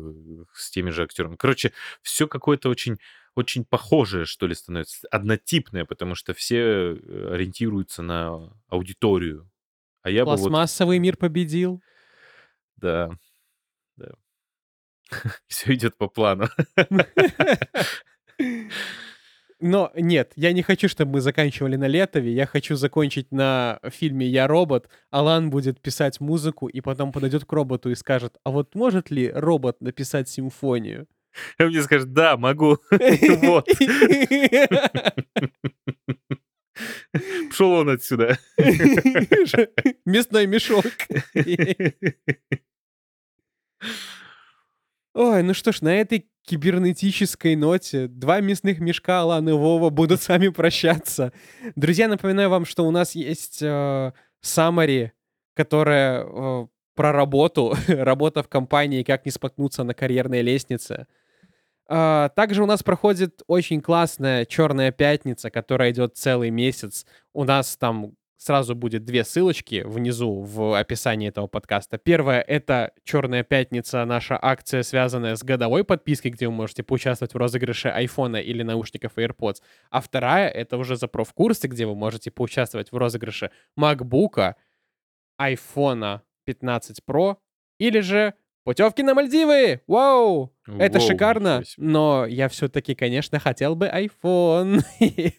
э, с теми же актерами. Короче, все какое-то очень очень похожее, что ли, становится, однотипное, потому что все э, ориентируются на аудиторию. А я бы вот... Пластмассовый мир победил. Да, да. <laughs> Все идет по плану. <laughs> Но нет, я не хочу, чтобы мы заканчивали на Летове. Я хочу закончить на фильме «Я робот». Алан будет писать музыку и потом подойдет к роботу и скажет, а вот может ли робот написать симфонию? А мне скажет, да, могу. <laughs> Вот. <laughs> Пшел он отсюда. <laughs> Мясной мешок. Ой, ну что ж, на этой кибернетической ноте два мясных мешка Алан и Вова будут с вами прощаться. Друзья, напоминаю вам, что у нас есть э, которая э, про работу, <laughs> работа в компании, как не споткнуться на карьерной лестнице. А, также у нас проходит очень классная Черная пятница, которая идет целый месяц. У нас там сразу будет две ссылочки внизу в описании этого подкаста. Первая — это «Черная пятница», наша акция, связанная с годовой подпиской, где вы можете поучаствовать в розыгрыше айфона или наушников AirPods. А вторая — это уже за профкурсы, где вы можете поучаствовать в розыгрыше MacBook, айфона 15 Pro или же путевки на Мальдивы! Вау! Это Воу, шикарно, но я все-таки, конечно, хотел бы iPhone. <laughs>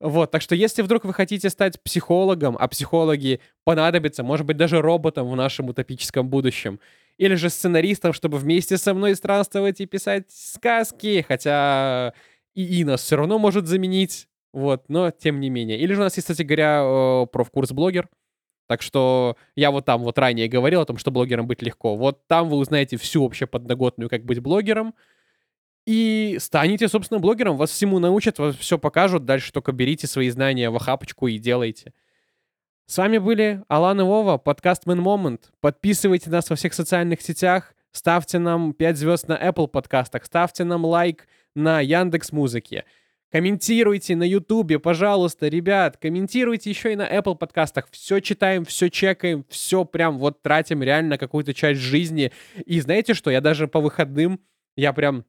Вот, так что если вдруг вы хотите стать психологом, а психологи понадобятся, может быть, даже роботом в нашем утопическом будущем, или же сценаристом, чтобы вместе со мной странствовать и писать сказки, хотя ИИ нас все равно может заменить, вот, но тем не менее. Или же у нас есть, кстати говоря, э, профкурс блогер, так что я вот там вот ранее говорил о том, что блогером быть легко. Вот там вы узнаете всю вообще подноготную, как быть блогером, и станете, собственно, блогером. Вас всему научат, вас все покажут. Дальше только берите свои знания в охапочку и делайте. С вами были Алан и Вова, подкаст Man Moment. Подписывайте нас во всех социальных сетях, ставьте нам 5 звезд на Apple подкастах, ставьте нам лайк на Яндекс Музыке. Комментируйте на Ютубе, пожалуйста, ребят, комментируйте еще и на Apple подкастах. Все читаем, все чекаем, все прям вот тратим реально какую-то часть жизни. И знаете что, я даже по выходным, я прям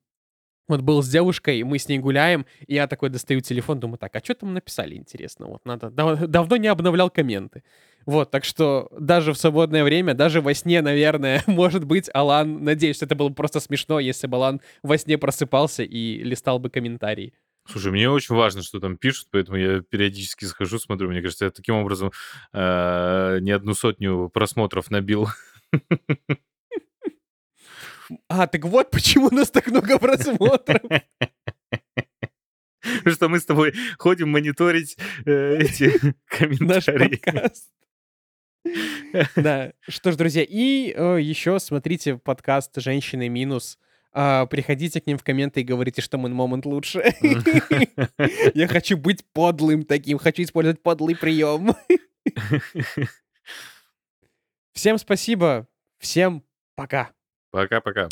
вот был с девушкой, мы с ней гуляем, и я такой достаю телефон, думаю, так, а что там написали, интересно? Вот надо, дав- давно не обновлял комменты. Вот, так что даже в свободное время, даже во сне, наверное, <laughs> может быть, Алан, надеюсь, это было бы просто смешно, если бы Алан во сне просыпался и листал бы комментарии. Слушай, мне очень важно, что там пишут, поэтому я периодически схожу, смотрю. Мне кажется, я таким образом э, не одну сотню просмотров набил. А, так вот почему у нас так много просмотров. Потому что мы с тобой ходим мониторить э, эти комментарии. Да, что ж, друзья, и э, еще смотрите подкаст «Женщины минус». А, приходите к ним в комменты и говорите, что мой момент лучше. <laughs> Я хочу быть подлым таким, хочу использовать подлый прием. <laughs> Всем спасибо, всем пока. Пока-пока.